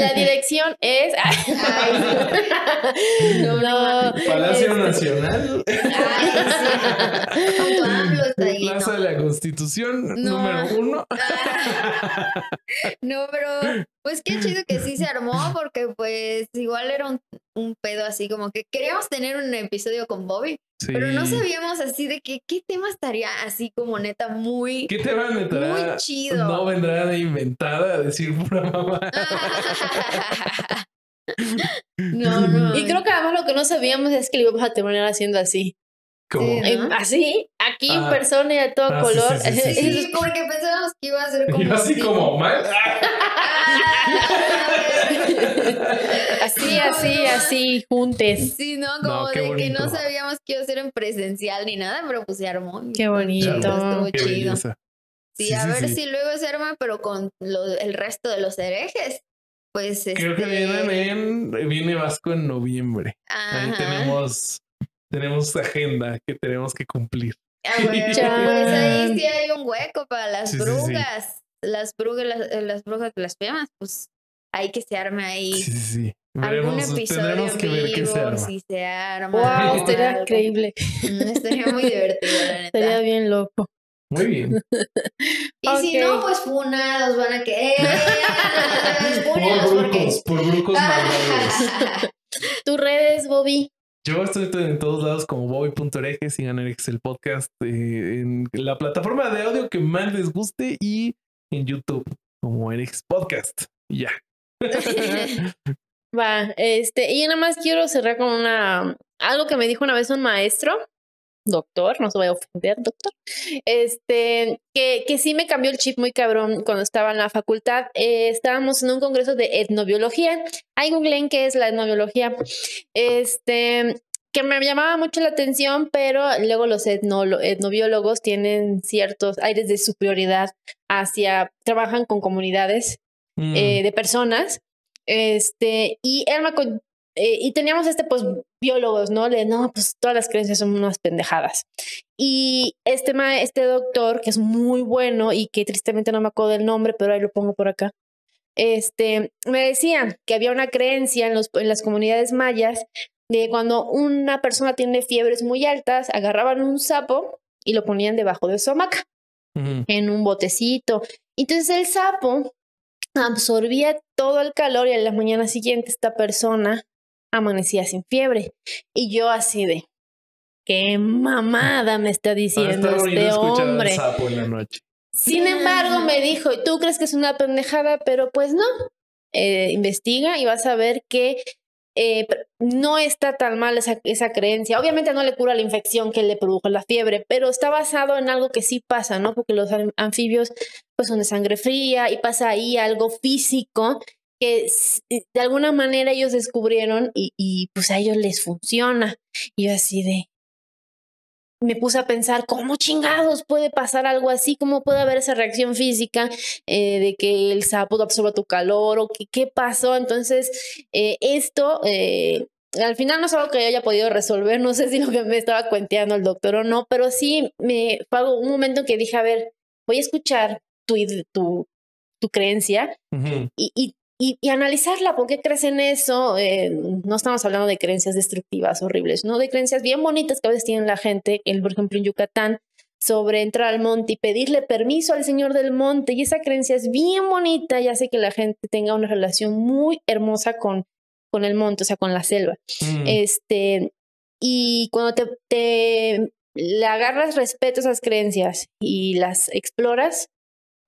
la dirección es. no, no. Palacio este, Nacional. Ay, sí. Está ahí, Plaza de la Constitución, No. número uno. No, pero pues qué chido que sí se armó porque pues igual era un, un pedo así como que queríamos tener un episodio con Bobby, pero no sabíamos así de que qué tema estaría así como neta muy... ¿Qué te van a meter? Muy chido. No vendrá de inventada a decir pura mamá. (laughs) (laughs) no, no. Y creo que además lo que no sabíamos es que lo íbamos a terminar haciendo así. Eh. Así, aquí en Ah. persona y a todo Ah, color. sí, sí, sí, sí. (laughs) Sí, porque pensábamos que iba a ser como... yo así tipo- como mal. (laughs) así, así, así, juntes. Sí, no, No, como qué de que no sabíamos que iba a ser en presencial ni nada, pero pues se armó. Qué bonito. Estuvo Qué chido. belleza. Sí, Sí, a sí, ver sí. si luego se arma, pero con lo- el resto de los herejes. Pues Creo que este, vienen en, viene Vasco en noviembre. Ahí ajá. tenemos, tenemos agenda que tenemos que cumplir. Ah, bueno, (laughs) pues ahí sí hay un hueco para las Sí, sí, sí. brujas. Las brujas, las, eh, las brujas blasfemas, pues hay que se arme ahí Sí, sí, sí. algún Veremos, episodio que ver qué se arma. si se arma. Wow, estaría increíble. Mm, Estaría muy divertido, la neta. Estaría bien loco. Muy bien. Y si no, pues funados van a que. ¡Eh! (laughs) Por Funados porque. brucos, por brucos malvados. (laughs) ¿Tus redes, Bobby? Yo estoy en todos lados como bobby.ereje, sigan Erex el podcast eh, en la plataforma de audio que más les guste y en YouTube como Erex Podcast. Ya. (laughs) Va, este, y nada más quiero cerrar con una algo que me dijo una vez un maestro, doctor, no se vaya a ofender, doctor, este, que, que sí me cambió el chip muy cabrón cuando estaba en la facultad. Eh, estábamos en un congreso de etnobiología. Ahí googleen qué es la etnobiología. Este, que me llamaba mucho la atención, pero luego los etnolo- etnobiólogos tienen ciertos aires de superioridad hacia, trabajan con comunidades Mm. eh, de personas. Este, y él me eh, y teníamos este, pues, biólogos, ¿no? Le, no, pues todas las creencias son unas pendejadas. Y este, ma- este doctor, que es muy bueno y que tristemente no me acuerdo del nombre, pero ahí lo pongo por acá, este, me decía que había una creencia en, los, en las comunidades mayas de cuando una persona tiene fiebres muy altas, agarraban un sapo y lo ponían debajo de su hamaca Ujú. en un botecito. Entonces el sapo absorbía todo el calor y a la mañana siguiente esta persona amanecía sin fiebre. Y yo así de, qué mamada me está diciendo está este hombre. sapo en la noche. Sin embargo, me dijo, "¿Y tú crees que es una pendejada, pero pues no. Eh, investiga y vas a ver que eh, no está tan mal esa, esa creencia. Obviamente no le cura la infección que le produjo la fiebre, pero está basado en algo que sí pasa, ¿no? Porque los an- anfibios pues son de sangre fría y pasa ahí algo físico que de alguna manera ellos descubrieron y, y pues a ellos les funciona. Y yo así de, me puse a pensar, ¿cómo chingados puede pasar algo así? ¿Cómo puede haber esa reacción física eh, de que el sapo absorba tu calor o qué, qué pasó? Entonces, eh, esto eh, al final no es algo que yo haya podido resolver, no sé si lo que me estaba cuenteando el doctor o no, pero sí me fue un momento en que dije, a ver, voy a escuchar tu, tu, tu creencia y, y, y analizarla, ¿por qué crees en eso? Eh, no estamos hablando de creencias destructivas, horribles, no de creencias bien bonitas que a veces tiene la gente, el, por ejemplo en Yucatán, sobre entrar al monte y pedirle permiso al señor del monte. Y esa creencia es bien bonita y hace que la gente tenga una relación muy hermosa con, con el monte, o sea, con la selva. Mm. Este, y cuando te, te le agarras respeto a esas creencias y las exploras,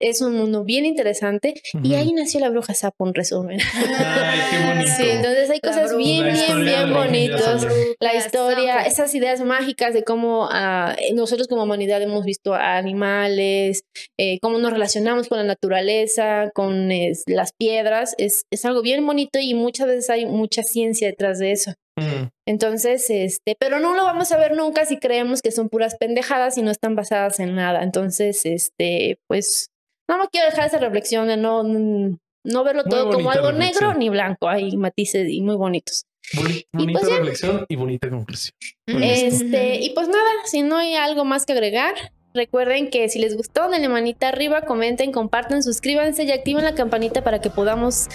es un mundo bien interesante. Y ahí nació la bruja sapo, en resumen. Ay, qué (laughs) bonito. Sí, entonces hay cosas bruja. bien, bien, bien de la historia, esas ideas mágicas de cómo ah, nosotros como humanidad hemos visto a animales, eh, cómo nos relacionamos con la naturaleza, con es, las piedras, es, es algo bien bonito y muchas veces hay mucha ciencia detrás de eso. Mm. Entonces, este, pero no lo vamos a ver nunca si creemos que son puras pendejadas y no están basadas en nada. Entonces, este, pues, no me quiero dejar esa reflexión de no, no verlo Muy todo como algo reflexión. negro ni blanco. Hay matices y muy bonitos. Boni- pues bonita ya. reflexión y bonita conclusión. Este, y pues nada, si no hay algo más que agregar, recuerden que si les gustó, denle manita arriba, comenten, compartan, suscríbanse y activen la campanita para que podamos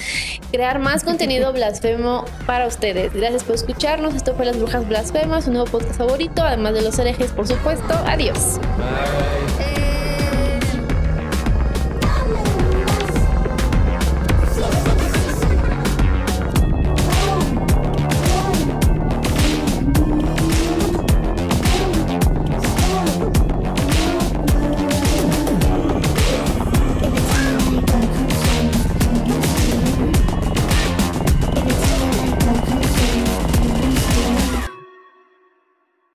crear más contenido (laughs) blasfemo para ustedes. Gracias por escucharnos. Esto fue Las Brujas Blasfemas, su nuevo podcast favorito, además de los herejes, por supuesto. Adiós. Bye. Eh,